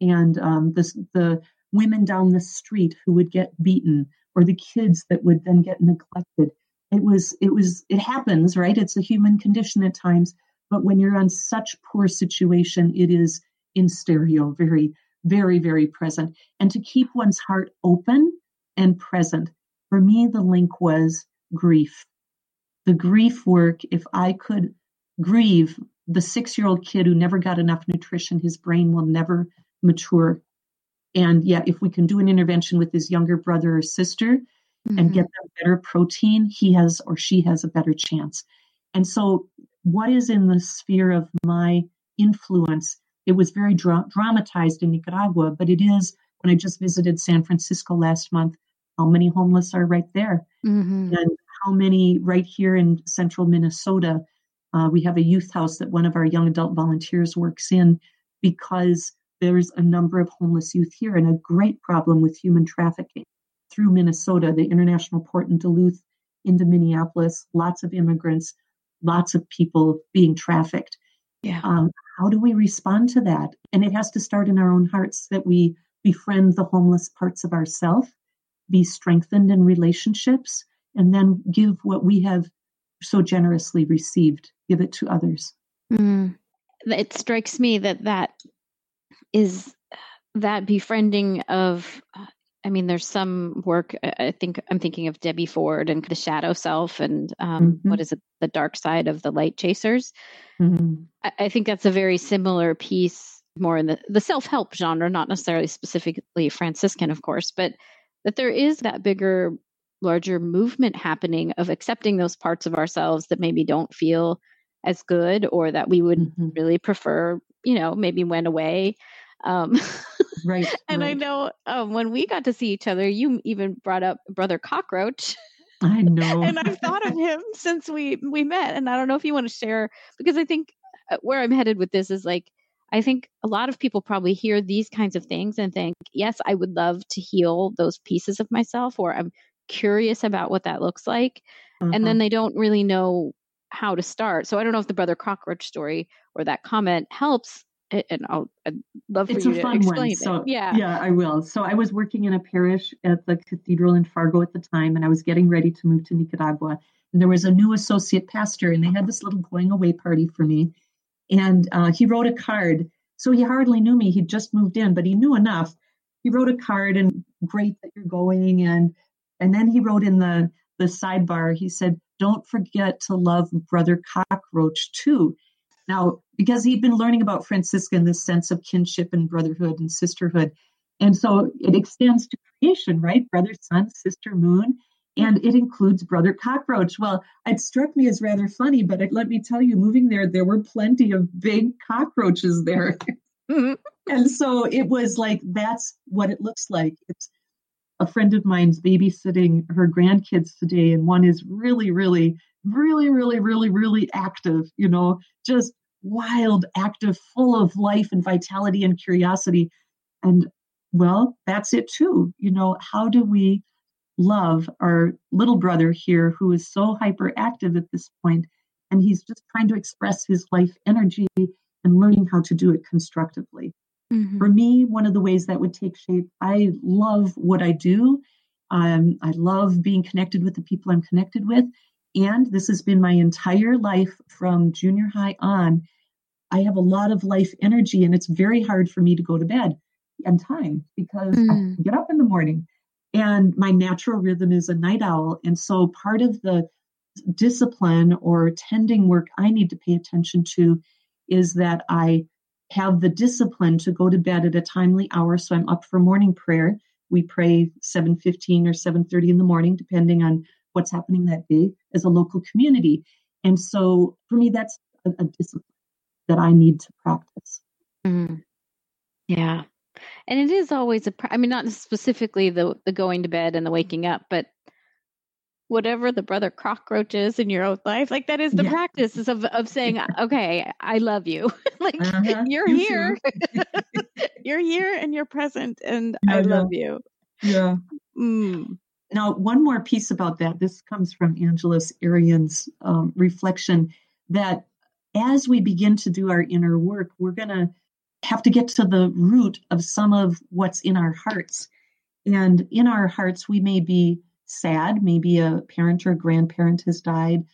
And um, this, the women down the street who would get beaten or the kids that would then get neglected it was it was it happens right? It's a human condition at times but when you're on such poor situation it is in stereo very very very present. And to keep one's heart open and present for me the link was grief. The grief work if i could grieve the six year old kid who never got enough nutrition his brain will never mature. And yet if we can do an intervention with his younger brother or sister mm-hmm. and get them better protein, he has or she has a better chance. And so, what is in the sphere of my influence? It was very dra- dramatized in Nicaragua, but it is when I just visited San Francisco last month. How many homeless are right there? Mm-hmm. And how many right here in central Minnesota? Uh, we have a youth house that one of our young adult volunteers works in because there's a number of homeless youth here and a great problem with human trafficking through Minnesota, the international port in Duluth into Minneapolis, lots of immigrants, lots of people being trafficked. Yeah. Um, how do we respond to that? And it has to start in our own hearts that we befriend the homeless parts of ourselves, be strengthened in relationships, and then give what we have so generously received, give it to others. Mm. It strikes me that that is that befriending of uh, I mean, there's some work. I think I'm thinking of Debbie Ford and the Shadow Self, and um, mm-hmm. what is it, the Dark Side of the Light Chasers. Mm-hmm. I, I, think that's a very similar piece, more in the the self help genre, not necessarily specifically Franciscan, of course, but that there is that bigger, larger movement happening of accepting those parts of ourselves that maybe don't feel as good, or that we would mm-hmm. really prefer, you know, maybe went away. Um, Right. and right. I know um, when we got to see each other, you even brought up Brother Cockroach. I know. and I've thought of him since we we met. And I don't know if you want to share because I think uh, where I'm headed with this is like I think a lot of people probably hear these kinds of things and think, yes, I would love to heal those pieces of myself, or I'm curious about what that looks like. Uh-huh. And then uh-huh. they don't really know how to start. So I don't know if the Brother Cockroach story or that comment helps and I'll I'd love for it's you a to fun explain one. it. So yeah, yeah, I will. So I was working in a parish at the cathedral in Fargo at the time, and I was getting ready to move to Nicaragua. And there was a new associate pastor, and they had this little going away party for me. And uh, he wrote a card. So he hardly knew me; he'd just moved in, but he knew enough. He wrote a card, and great that you're going. And and then he wrote in the the sidebar, he said, "Don't forget to love Brother Cockroach too." Now, because he'd been learning about Franciscan, this sense of kinship and brotherhood and sisterhood. And so it extends to creation, right? Brother, sun, sister, moon. And it includes Brother Cockroach. Well, it struck me as rather funny, but it, let me tell you, moving there, there were plenty of big cockroaches there. And so it was like, that's what it looks like. It's a friend of mine's babysitting her grandkids today, and one is really, really, really, really, really, really active, you know, just wild, active, full of life and vitality and curiosity. And well, that's it too. You know, how do we love our little brother here who is so hyperactive at this point and he's just trying to express his life energy and learning how to do it constructively. Mm-hmm. For me, one of the ways that would take shape, I love what I do. Um, I love being connected with the people I'm connected with. And this has been my entire life from junior high on. I have a lot of life energy, and it's very hard for me to go to bed on time because mm. I get up in the morning. And my natural rhythm is a night owl. And so part of the discipline or tending work I need to pay attention to is that I have the discipline to go to bed at a timely hour. So I'm up for morning prayer. We pray 7:15 or 7:30 in the morning, depending on what's happening that day as a local community. And so for me, that's a, a discipline that I need to practice. Mm. Yeah. And it is always a, I mean, not specifically the, the going to bed and the waking up, but whatever the brother cockroach is in your own life like that is the yeah. practice of, of saying okay i love you like uh-huh. you're you here you're here and you're present and yeah, i love you yeah mm. Now one more piece about that this comes from angeles arrien's um, reflection that as we begin to do our inner work we're going to have to get to the root of some of what's in our hearts and in our hearts we may be sad. Maybe a parent or a grandparent has died.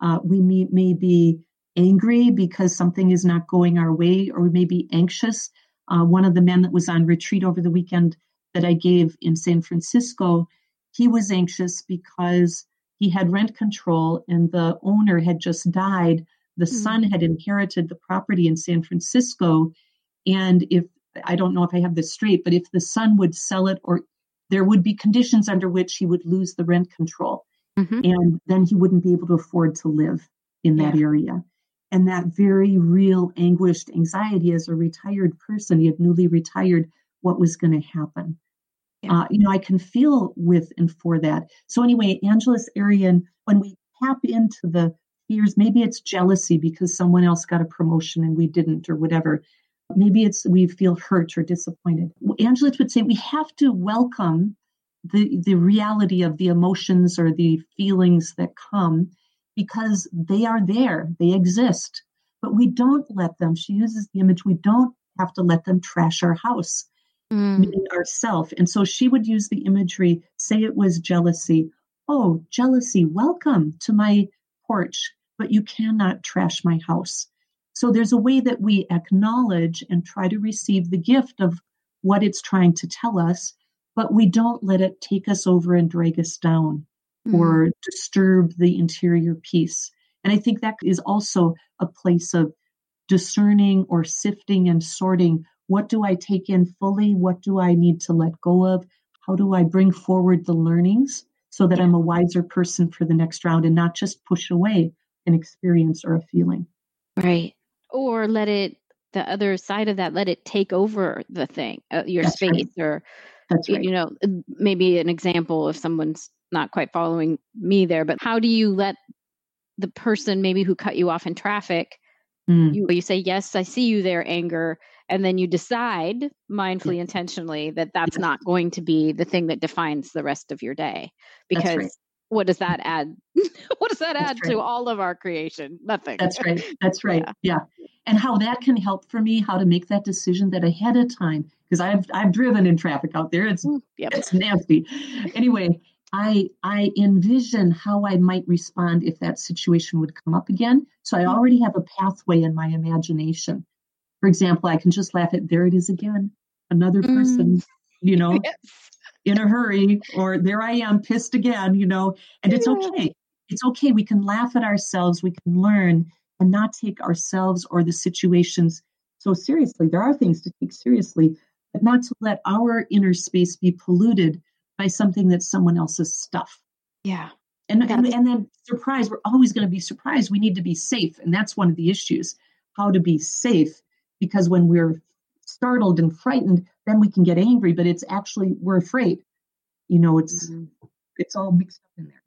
Uh, we may, may, be angry because something is not going our way, or we may be anxious. Uh, one of the men that was on retreat over the weekend that I gave in San Francisco, he was anxious because he had rent control and the owner had just died. The mm-hmm. son had inherited the property in San Francisco. And if I don't know if I have this straight, but if the son would sell it or there would be conditions under which he would lose the rent control. Mm-hmm. And then he wouldn't be able to afford to live in that yeah. area. And that very real anguished anxiety as a retired person, he had newly retired, what was going to happen. Uh, you know, I can feel with and for that. So, anyway, Angeles Arrien, when we tap into the fears, maybe it's jealousy because someone else got a promotion and we didn't, or whatever. Maybe it's we feel hurt or disappointed. Angela would say we have to welcome the, the reality of the emotions or the feelings that come because they are there, they exist. But we don't let them, she uses the image, we don't have to let them trash our house, mm. meaning ourself. And so she would use the imagery, say it was jealousy. Oh, jealousy, welcome to my porch, but you cannot trash my house. So there's a way that we acknowledge and try to receive the gift of what it's trying to tell us, but we don't let it take us over and drag us down mm-hmm. or disturb the interior peace. And I think that is also a place of discerning or sifting and sorting. What do I take in fully? What do I need to let go of? How do I bring forward the learnings so that I'm a wiser person for the next round and not just push away an experience or a feeling? Right or let it the other side of that let it take over the thing uh, your That's space right. or right. you know maybe an example if someone's not quite following me there but how do you let the person maybe who cut you off in traffic mm. you, you say yes i see you there anger and then you decide mindfully mm-hmm. intentionally that that's not going to be the thing that defines the rest of your day because right what does that add? what does that add right. to all of our creation? Nothing. That's right. That's right. Yeah. yeah. And how that can help for me, how to make that decision that ahead of time, because I've I've driven in traffic out there. It's mm, yep. it's nasty. Anyway, I I envision how I might respond if that situation would come up again. So I mm. already have a pathway in my imagination. For example, I can just laugh at there it is again, another person, mm. you know. Yes in a hurry or there I am pissed again, you know, and it's okay. It's okay. We can laugh at ourselves. We can learn and not take ourselves or the situations so seriously. There are things to take seriously, but not to let our inner space be polluted by something that's someone else's stuff. Yeah. And, and, and then surprise, we're always going to be surprised. We need to be safe. And that's one of the issues how to be safe. Because when we're startled and frightened, then we can get angry, but it's actually we're afraid. You know, it's mm-hmm. it's all mixed up in there.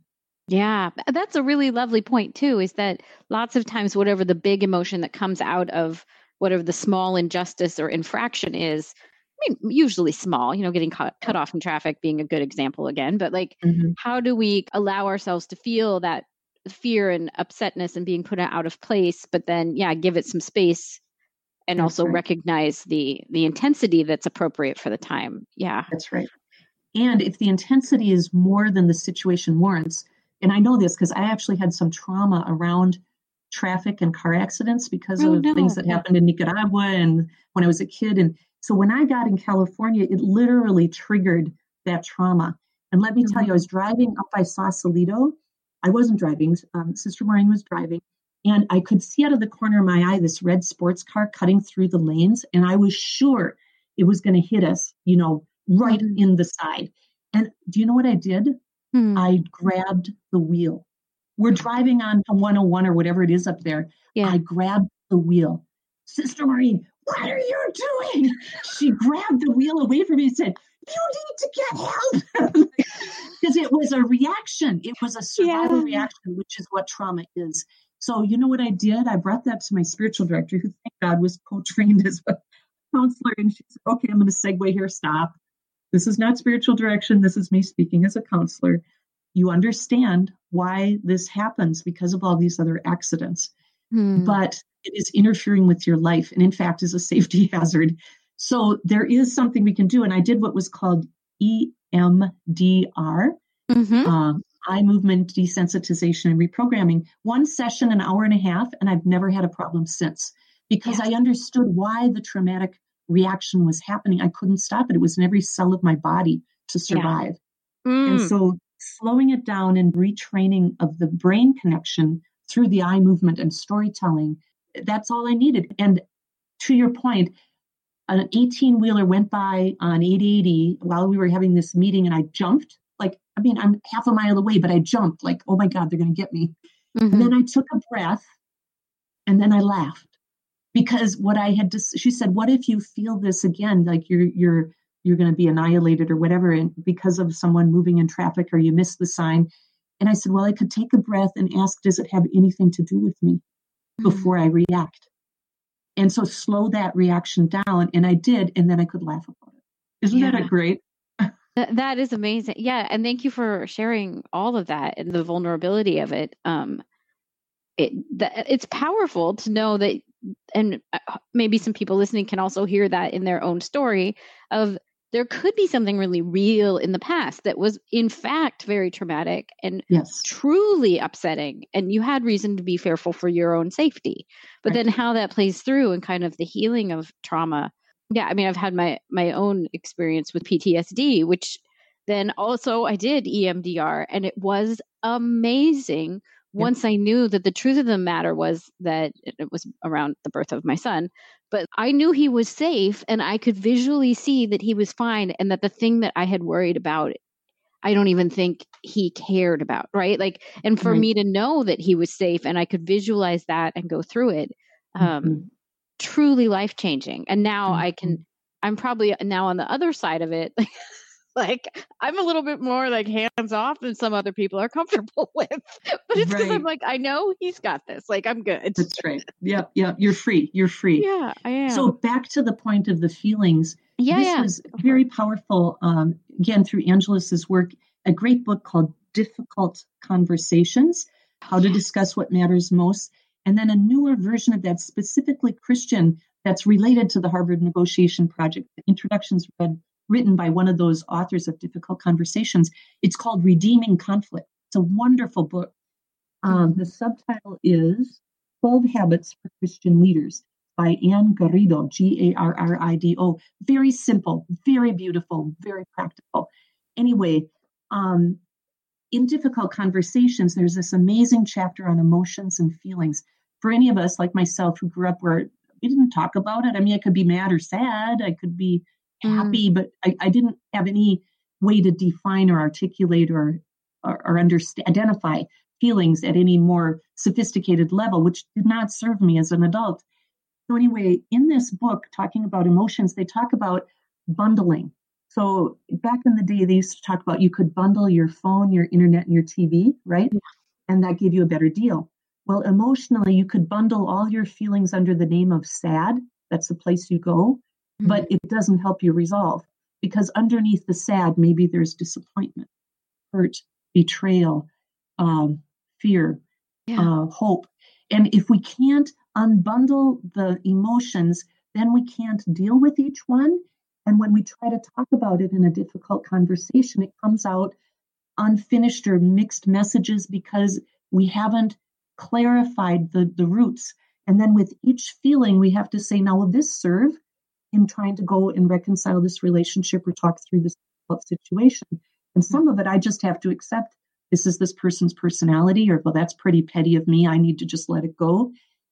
Yeah, that's a really lovely point too. Is that lots of times whatever the big emotion that comes out of whatever the small injustice or infraction is, I mean, usually small, you know, getting cut, cut off in traffic being a good example again, but like, mm-hmm. how do we allow ourselves to feel that fear and upsetness and being put out of place, but then, yeah, give it some space and that's also right. recognize the the intensity that's appropriate for the time. Yeah. That's right. And if the intensity is more than the situation warrants, and I know this because I actually had some trauma around traffic and car accidents because oh, of no. things that happened in Nicaragua and when I was a kid. And so when I got in California, it literally triggered that trauma. And let me mm-hmm. tell you, I was driving up by Sausalito. I wasn't driving, um, Sister Maureen was driving. And I could see out of the corner of my eye this red sports car cutting through the lanes. And I was sure it was going to hit us, you know, right mm-hmm. in the side. And do you know what I did? Hmm. I grabbed the wheel. We're driving on 101 or whatever it is up there. Yeah. I grabbed the wheel. Sister Maureen, what are you doing? She grabbed the wheel away from me and said, You need to get help. Because it was a reaction. It was a survival yeah. reaction, which is what trauma is. So, you know what I did? I brought that to my spiritual director, who thank God was co trained as a counselor. And she said, Okay, I'm going to segue here. Stop. This is not spiritual direction. This is me speaking as a counselor you understand why this happens because of all these other accidents. Hmm. But it is interfering with your life and, in fact, is a safety hazard. So there is something we can do. And I did what was called EMDR, mm-hmm. um, eye movement desensitization and reprogramming. One session, an hour and a half, and I've never had a problem since because I understood why the traumatic reaction was happening. I couldn't stop it. It was in every cell of my body to survive. Yeah. Mm. And so slowing it down and retraining of the brain connection through the eye movement and storytelling. That's all I needed. And to your point, an 18 wheeler went by on 880 while we were having this meeting, and I jumped. I mean, I'm half a mile away, but I jumped, like, oh my God, they're going to get me. Mm-hmm. And then I took a breath and then I laughed because what I had to, she said, what if you feel this again? Like you're, you're, you're going to be annihilated or whatever and because of someone moving in traffic or you missed the sign and i said well i could take a breath and ask does it have anything to do with me mm-hmm. before i react and so slow that reaction down and i did and then i could laugh about it isn't yeah. that great that is amazing yeah and thank you for sharing all of that and the vulnerability of it um it that, it's powerful to know that and uh, maybe some people listening can also hear that in their own story of there could be something really real in the past that was in fact very traumatic and yes. truly upsetting and you had reason to be fearful for your own safety but right. then how that plays through and kind of the healing of trauma yeah i mean i've had my my own experience with ptsd which then also i did emdr and it was amazing once I knew that the truth of the matter was that it was around the birth of my son, but I knew he was safe and I could visually see that he was fine and that the thing that I had worried about I don't even think he cared about, right? Like and for me to know that he was safe and I could visualize that and go through it um mm-hmm. Truly life-changing. And now mm-hmm. I can I'm probably now on the other side of it. like I'm a little bit more like hands off than some other people are comfortable with. But it's because right. I'm like, I know he's got this. Like I'm good. That's right. Yeah, yeah. You're free. You're free. Yeah, I am. So back to the point of the feelings. Yeah, this yeah. was very powerful. Um, again, through Angeles's work, a great book called Difficult Conversations: How to Discuss What Matters Most, and then a newer version of that, specifically Christian, that's related to the Harvard Negotiation Project. The introductions read written by one of those authors of Difficult Conversations. It's called Redeeming Conflict. It's a wonderful book. Um, the subtitle is 12 Habits for Christian Leaders by Ann Garrido, G A R R I D O. Very simple, very beautiful, very practical. Anyway, um, in difficult conversations, there's this amazing chapter on emotions and feelings. For any of us, like myself, who grew up where we didn't talk about it, I mean, I could be mad or sad, I could be happy, mm. but I, I, didn't have any way to define or articulate or or, or understand, identify feelings at any more sophisticated level, which did not serve me as an adult. So anyway, in this book, talking about emotions, they talk about bundling. So back in the day, they used to talk about you could bundle your phone, your internet, and your TV, right? Yeah. And that gave you a better deal. Well, emotionally, you could bundle all your feelings under the name of sad. That's the place you go mm-hmm. but it doesn't help you resolve because underneath the sad, maybe there's disappointment, hurt, betrayal, um, fear, yeah. uh, hope. And if we can't unbundle the emotions, then we can't deal with each one. And when we try to talk about it in a difficult conversation, it comes out unfinished or mixed messages because we haven't clarified the, the roots. And then with each feeling, we have to say, now, will this serve in trying to go and reconcile this relationship or talk through this situation? And some of it I just have to accept this is this person's personality, or well, that's pretty petty of me. I need to just let it go.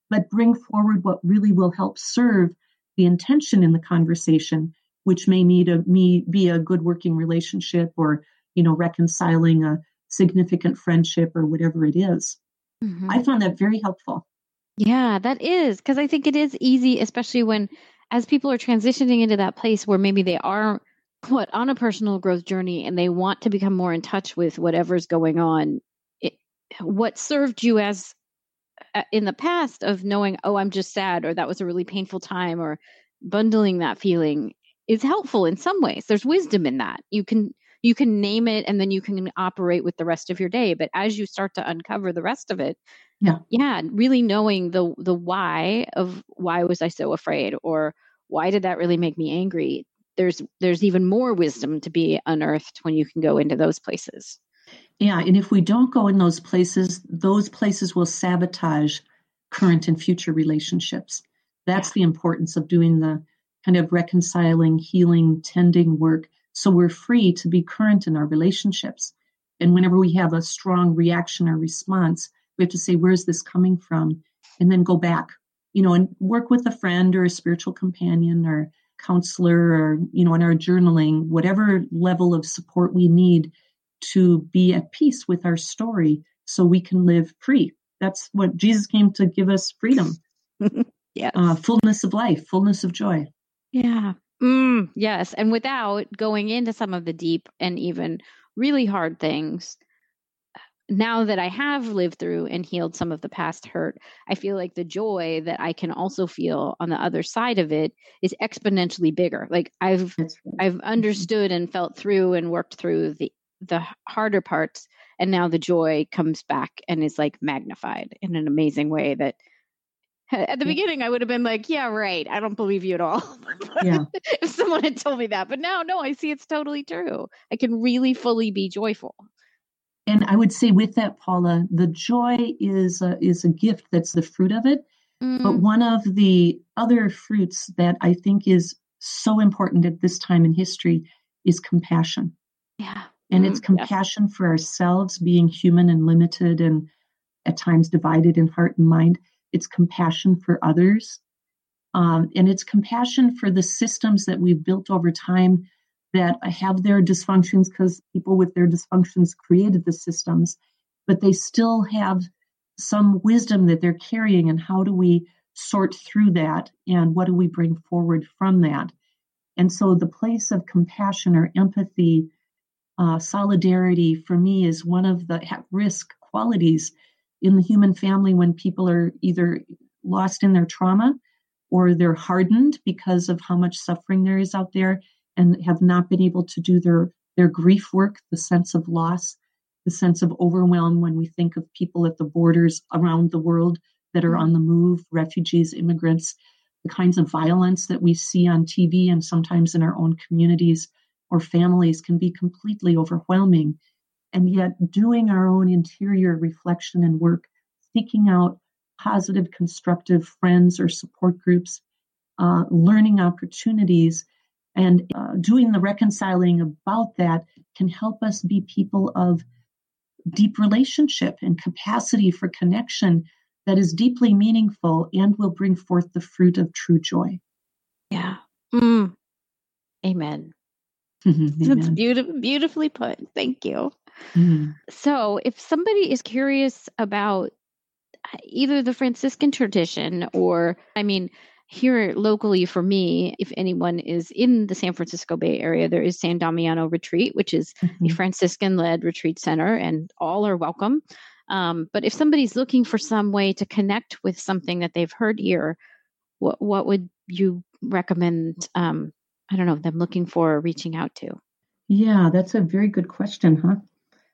But bring forward what really will help serve the intention in the conversation, which may need a me be a good working relationship or, you know, reconciling a significant friendship or whatever it is. Mm-hmm. I found that very helpful. Yeah, that is because I think it is easy, especially when as people are transitioning into that place where maybe they are what on a personal growth journey and they want to become more in touch with whatever's going on. It, what served you as uh, in the past of knowing, oh, I'm just sad, or that was a really painful time, or bundling that feeling is helpful in some ways. There's wisdom in that. You can you can name it and then you can operate with the rest of your day but as you start to uncover the rest of it yeah yeah really knowing the the why of why was i so afraid or why did that really make me angry there's there's even more wisdom to be unearthed when you can go into those places yeah and if we don't go in those places those places will sabotage current and future relationships that's yeah. the importance of doing the kind of reconciling healing tending work so we're free to be current in our relationships. And whenever we have a strong reaction or response, we have to say, where's this coming from? And then go back, you know, and work with a friend or a spiritual companion or counselor or, you know, in our journaling, whatever level of support we need to be at peace with our story so we can live free. That's what Jesus came to give us freedom. yeah. Uh, fullness of life, fullness of joy. Yeah. Mm, yes. And without going into some of the deep and even really hard things, now that I have lived through and healed some of the past hurt, I feel like the joy that I can also feel on the other side of it is exponentially bigger. Like I've I've mm-hmm. understood and felt through and worked through the the harder parts and now the joy comes back and is like magnified in an amazing way that at the beginning, I would have been like, yeah, right. I don't believe you at all. yeah. if someone had told me that. But now, no, I see it's totally true. I can really fully be joyful. And I would say with that, Paula, the joy is a, is a gift that's the fruit of it. Mm. But one of the other fruits that I think is so important at this time in history is compassion. Yeah. And mm, it's compassion for ourselves, being human and limited and at times divided in heart and mind it's compassion for others, um, and it's compassion for the systems that we've built over time that have their dysfunctions because people with their dysfunctions created the systems, but they still have some wisdom that they're carrying. And how do we sort through that? And what do we bring forward from that? And so the place of compassion or empathy, uh, solidarity for me is one of the at risk qualities in the human family when people are either lost in their trauma or they're hardened because of how much suffering there is out there and have not been able to do their their grief work the sense of loss the sense of overwhelm when we think of people at the borders around the world that are mm-hmm. on the move refugees immigrants the kinds of violence that we see on TV and sometimes in our own communities or families can be completely overwhelming and yet doing our own interior reflection and work, seeking out positive, constructive friends or support groups, uh, learning opportunities, and uh, doing the reconciling about that can help us be people of deep relationship and capacity for connection that is deeply meaningful and will bring forth the fruit of true joy. Yeah. Mm. Amen. Amen. That's beautiful, beautifully put. Thank you. Mm-hmm. So, if somebody is curious about uh, either the Franciscan tradition or, I mean, here locally for me, if anyone is in the San Francisco Bay Area, there is San Damiano Retreat, which is mm-hmm. a Franciscan led retreat center, and all are welcome. Um, but if somebody's looking for some way to connect with something that they've heard here, what what would you recommend, um, I don't know, them looking for reaching out to? Yeah, that's a very good question, huh?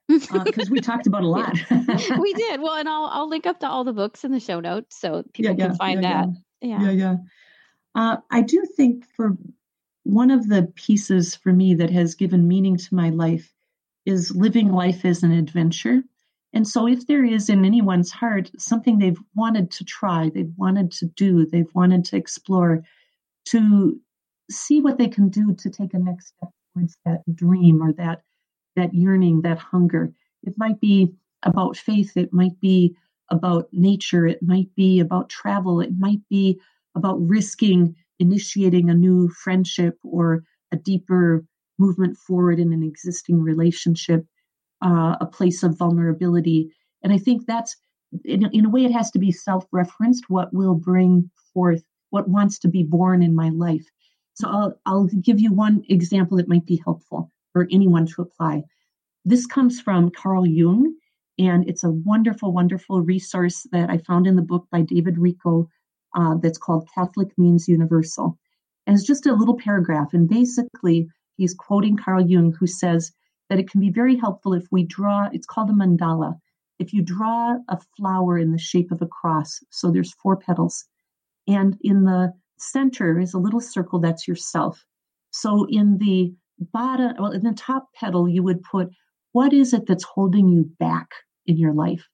Because uh, we talked about a lot. we did. Well, and I'll I'll link up to all the books in the show notes so people yeah, can find yeah, that. Yeah, yeah. yeah. Uh, I do think for one of the pieces for me that has given meaning to my life is living life as an adventure. And so, if there is in anyone's heart something they've wanted to try, they've wanted to do, they've wanted to explore, to see what they can do to take a next step towards that dream or that that yearning, that hunger. It might be about faith, it might be about nature, it might be about travel, it might be about risking initiating a new friendship or a deeper movement forward in an existing relationship, uh, a place of vulnerability. And I think that's, in, in a way, it has to be self referenced what will bring forth what wants to be born in my life. So I'll, I'll give you one example that might be helpful for anyone to apply. This comes from Carl Jung, and it's a wonderful, wonderful resource that I found in the book by David Richo uh, that's called Catholic Means Universal. And it's just a little paragraph. And basically, he's quoting Carl Jung, who says that it can be very helpful if we draw, it's called a mandala. If you draw a flower in the shape of a cross, so there's four petals, and in the center is a little circle that's yourself. So in the bottom, well, in the top petal, you would put what is it that's holding you back in your life?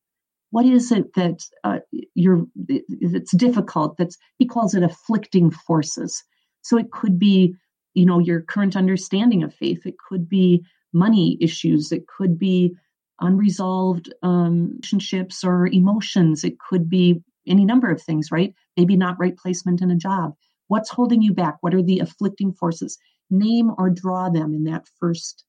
What is it that uh, you're it's difficult? That's he calls it afflicting forces. So it could be, you know, your current understanding of faith. It could be money issues. It could be unresolved um, relationships or emotions. It could be any number of things, right? Maybe not right placement in a job. What's holding you back? What are the afflicting forces? Name or draw them in that first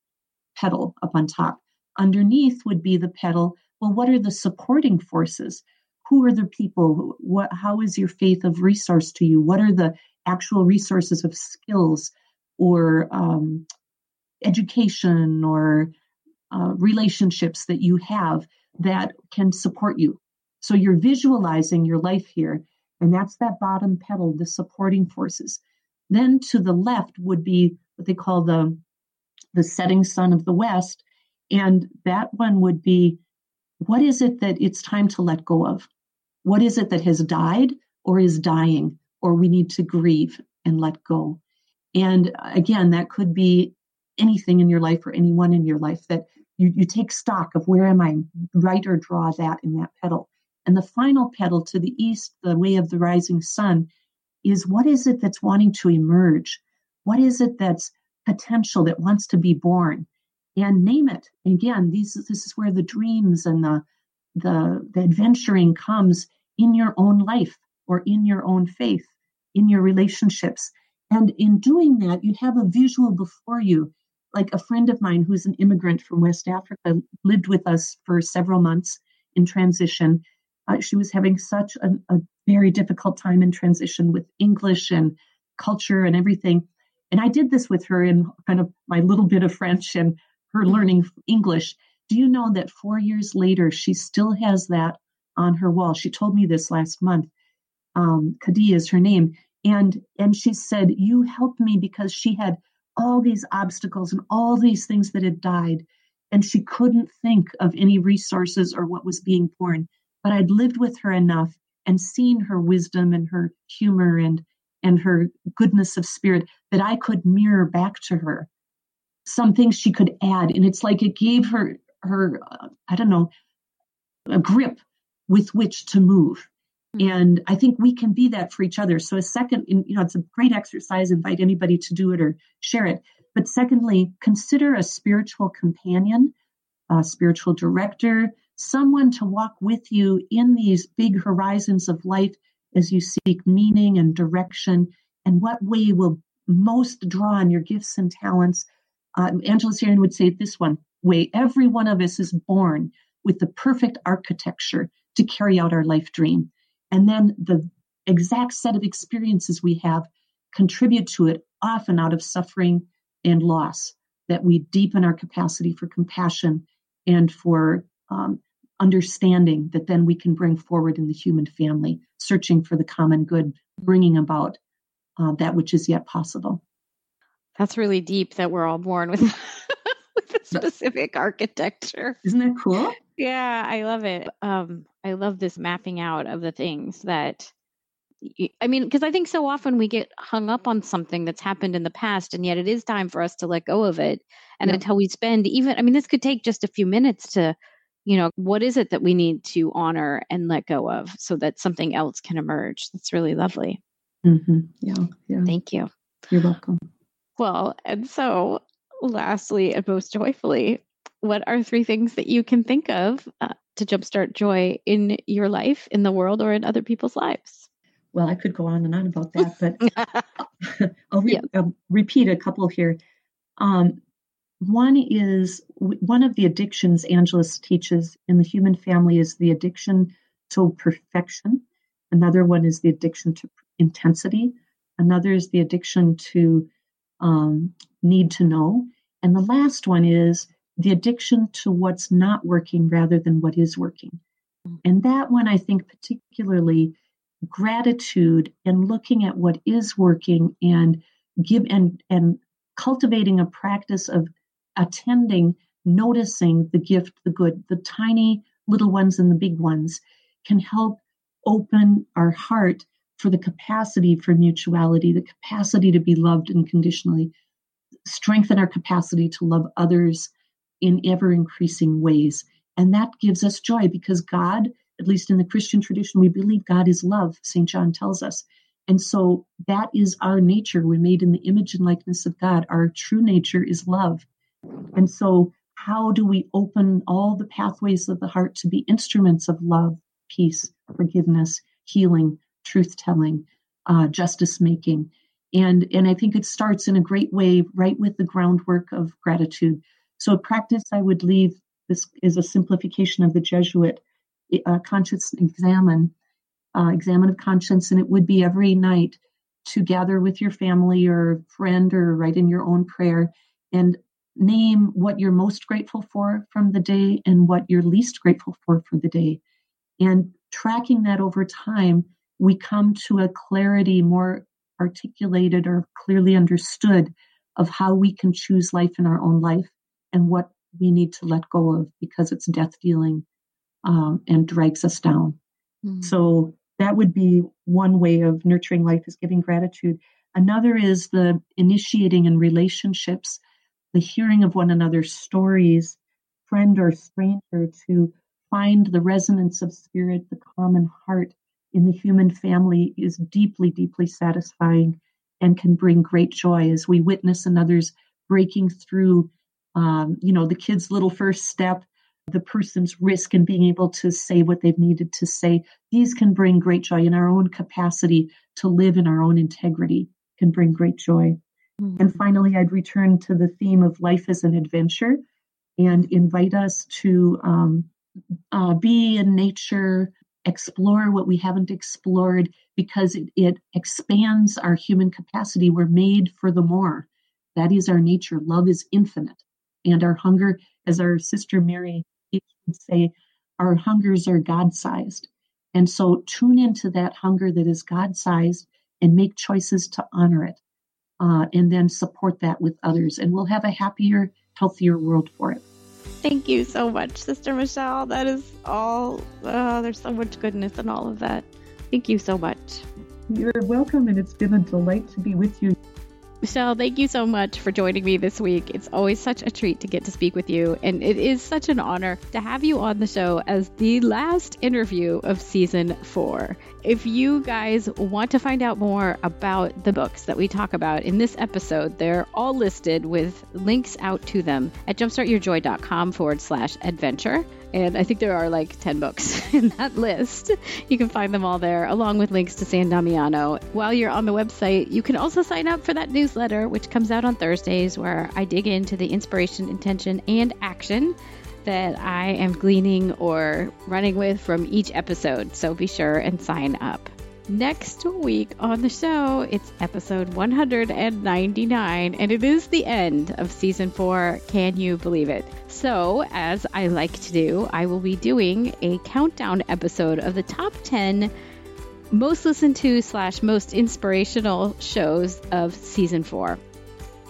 petal up on top. Underneath would be the petal. Well, what are the supporting forces? Who are the people? What? How is your faith of resource to you? What are the actual resources of skills or um, education or uh, relationships that you have that can support you? So you're visualizing your life here, and that's that bottom petal, the supporting forces. Then to the left would be what they call the the setting sun of the west, and that one would be what is it that it's time to let go of? What is it that has died or is dying or we need to grieve and let go? And again, that could be anything in your life or anyone in your life that you, you take stock of where am I, write or draw that in that petal. And the final petal to the east, the way of the rising sun, is what is it that's wanting to emerge? What is it that's potential that wants to be born? And name it. Again, these this is where the dreams and the the, the adventuring comes in your own life or in your own faith, in your relationships. And in doing that, you have a visual before you. Like a friend of mine who's an immigrant from West Africa lived with us for several months in transition uh, she was having such a, a very difficult time in transition with English and culture and everything. And I did this with her in kind of my little bit of French and her mm-hmm. learning English. Do you know that four years later, she still has that on her wall? She told me this last month. Um, Kadi is her name. And, and she said, You helped me because she had all these obstacles and all these things that had died. And she couldn't think of any resources or what was being born but I'd lived with her enough and seen her wisdom and her humor and and her goodness of spirit that I could mirror back to her. Some things she could add and it's like it gave her her uh, I don't know a grip with which to move. Mm-hmm. and I think we can be that for each other. So a second you know it's a great exercise invite anybody to do it or share it. But secondly consider a spiritual companion a spiritual director someone to walk with you in these big horizons of life as you seek meaning and direction, and what way will most draw on your gifts and talents. Uh, Angeles Arrien would say this one way every one of us is born with the perfect architecture to carry out our life dream. And then the exact set of experiences we have contribute to it, often out of suffering and loss, that we deepen our capacity for compassion and for um, understanding that then we can bring forward in the human family, searching for the common good, bringing about uh, that which is yet possible. That's really deep that we're all born with, with a specific architecture. Isn't that cool? Yeah, I love it. Um, I love this mapping out of the things that I mean, because I think so often we get hung up on something that's happened in the past, and yet it is time for us to let go of it. And until we spend even, I mean, this could take just a few minutes to, you know, what is it that we need to honor and let go of so that something else can emerge? That's really lovely. Mm-hmm. Yeah, yeah. Thank you. You're welcome. Well, and so lastly and most joyfully, what are three things that you can think of uh, to jumpstart joy in your life, in the world, or in other people's lives? Well, I could go on and on about that, but I'll, re- yeah. I'll, repeat a couple here. Um, one is one of the addictions Angeles teaches in the human family is the addiction to perfection. Another one is the addiction to intensity. Another is the addiction to um, need to know. And the last one is the addiction to what's not working rather than what is working. And that one, I think, particularly gratitude and looking at what is working and give and and cultivating a practice of attending noticing the gift the good the tiny little ones and the big ones can help open our heart for the capacity for mutuality the capacity to be loved unconditionally strengthen our capacity to love others in ever increasing ways and that gives us joy because god at least in the Christian tradition, we believe God is love, St. John tells us. And so that is our nature. We're made in the image and likeness of God. Our true nature is love. And so, how do we open all the pathways of the heart to be instruments of love, peace, forgiveness, healing, truth telling, uh, justice making? And, and I think it starts in a great way right with the groundwork of gratitude. So, a practice I would leave this is a simplification of the Jesuit uh, conscious examen, uh, examen of conscience, and it would be every night to gather with your family or friend or write in your own prayer and name what you're most grateful for from the day and what you're least grateful for for the day. And tracking that over time, we come to a clarity more articulated or clearly understood of how we can choose life in our own life and what we need to let go of because it's death dealing um, and drags us down. Mm. So that would be one way of nurturing life is giving gratitude. Another is the initiating in relationships, the hearing of one another's stories, friend or stranger, to find the resonance of spirit, the common heart in the human family is deeply, deeply satisfying and can bring great joy as we witness another's breaking through, um, you know, the kid's little first step the person's risk in being able to say what they've needed to say. These can bring great joy in our own capacity to live in our own integrity, can bring great joy. Mm-hmm. And finally, I'd return to the theme of life as an adventure and invite us to um, uh, be in nature, explore what we haven't explored because it, it expands our human capacity. We're made for the more. That is our nature. Love is infinite. And our hunger, as our sister Mary would say our hungers are God sized. And so tune into that hunger that is God sized and make choices to honor it. Uh, and then support that with others. And we'll have a happier, healthier world for it. Thank you so much, Sister Michelle. That is all. Uh, there's so much goodness in all of that. Thank you so much. You're welcome, and it's been a delight to be with you. Michelle, thank you so much for joining me this week. It's always such a treat to get to speak with you, and it is such an honor to have you on the show as the last interview of season four. If you guys want to find out more about the books that we talk about in this episode, they're all listed with links out to them at jumpstartyourjoy.com forward slash adventure. And I think there are like 10 books in that list. You can find them all there, along with links to San Damiano. While you're on the website, you can also sign up for that newsletter, which comes out on Thursdays, where I dig into the inspiration, intention, and action that I am gleaning or running with from each episode. So be sure and sign up. Next week on the show, it's episode 199, and it is the end of season four. Can you believe it? So, as I like to do, I will be doing a countdown episode of the top 10 most listened to slash most inspirational shows of season four.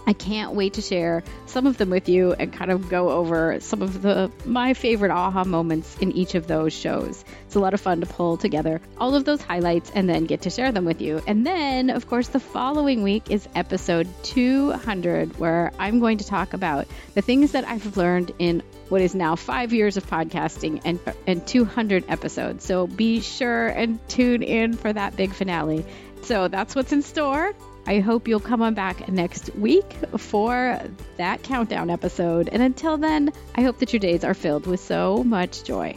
I can't wait to share some of them with you and kind of go over some of the my favorite aha moments in each of those shows. It's a lot of fun to pull together all of those highlights and then get to share them with you. And then, of course, the following week is episode 200 where I'm going to talk about the things that I've learned in what is now 5 years of podcasting and and 200 episodes. So be sure and tune in for that big finale. So that's what's in store. I hope you'll come on back next week for that countdown episode. And until then, I hope that your days are filled with so much joy.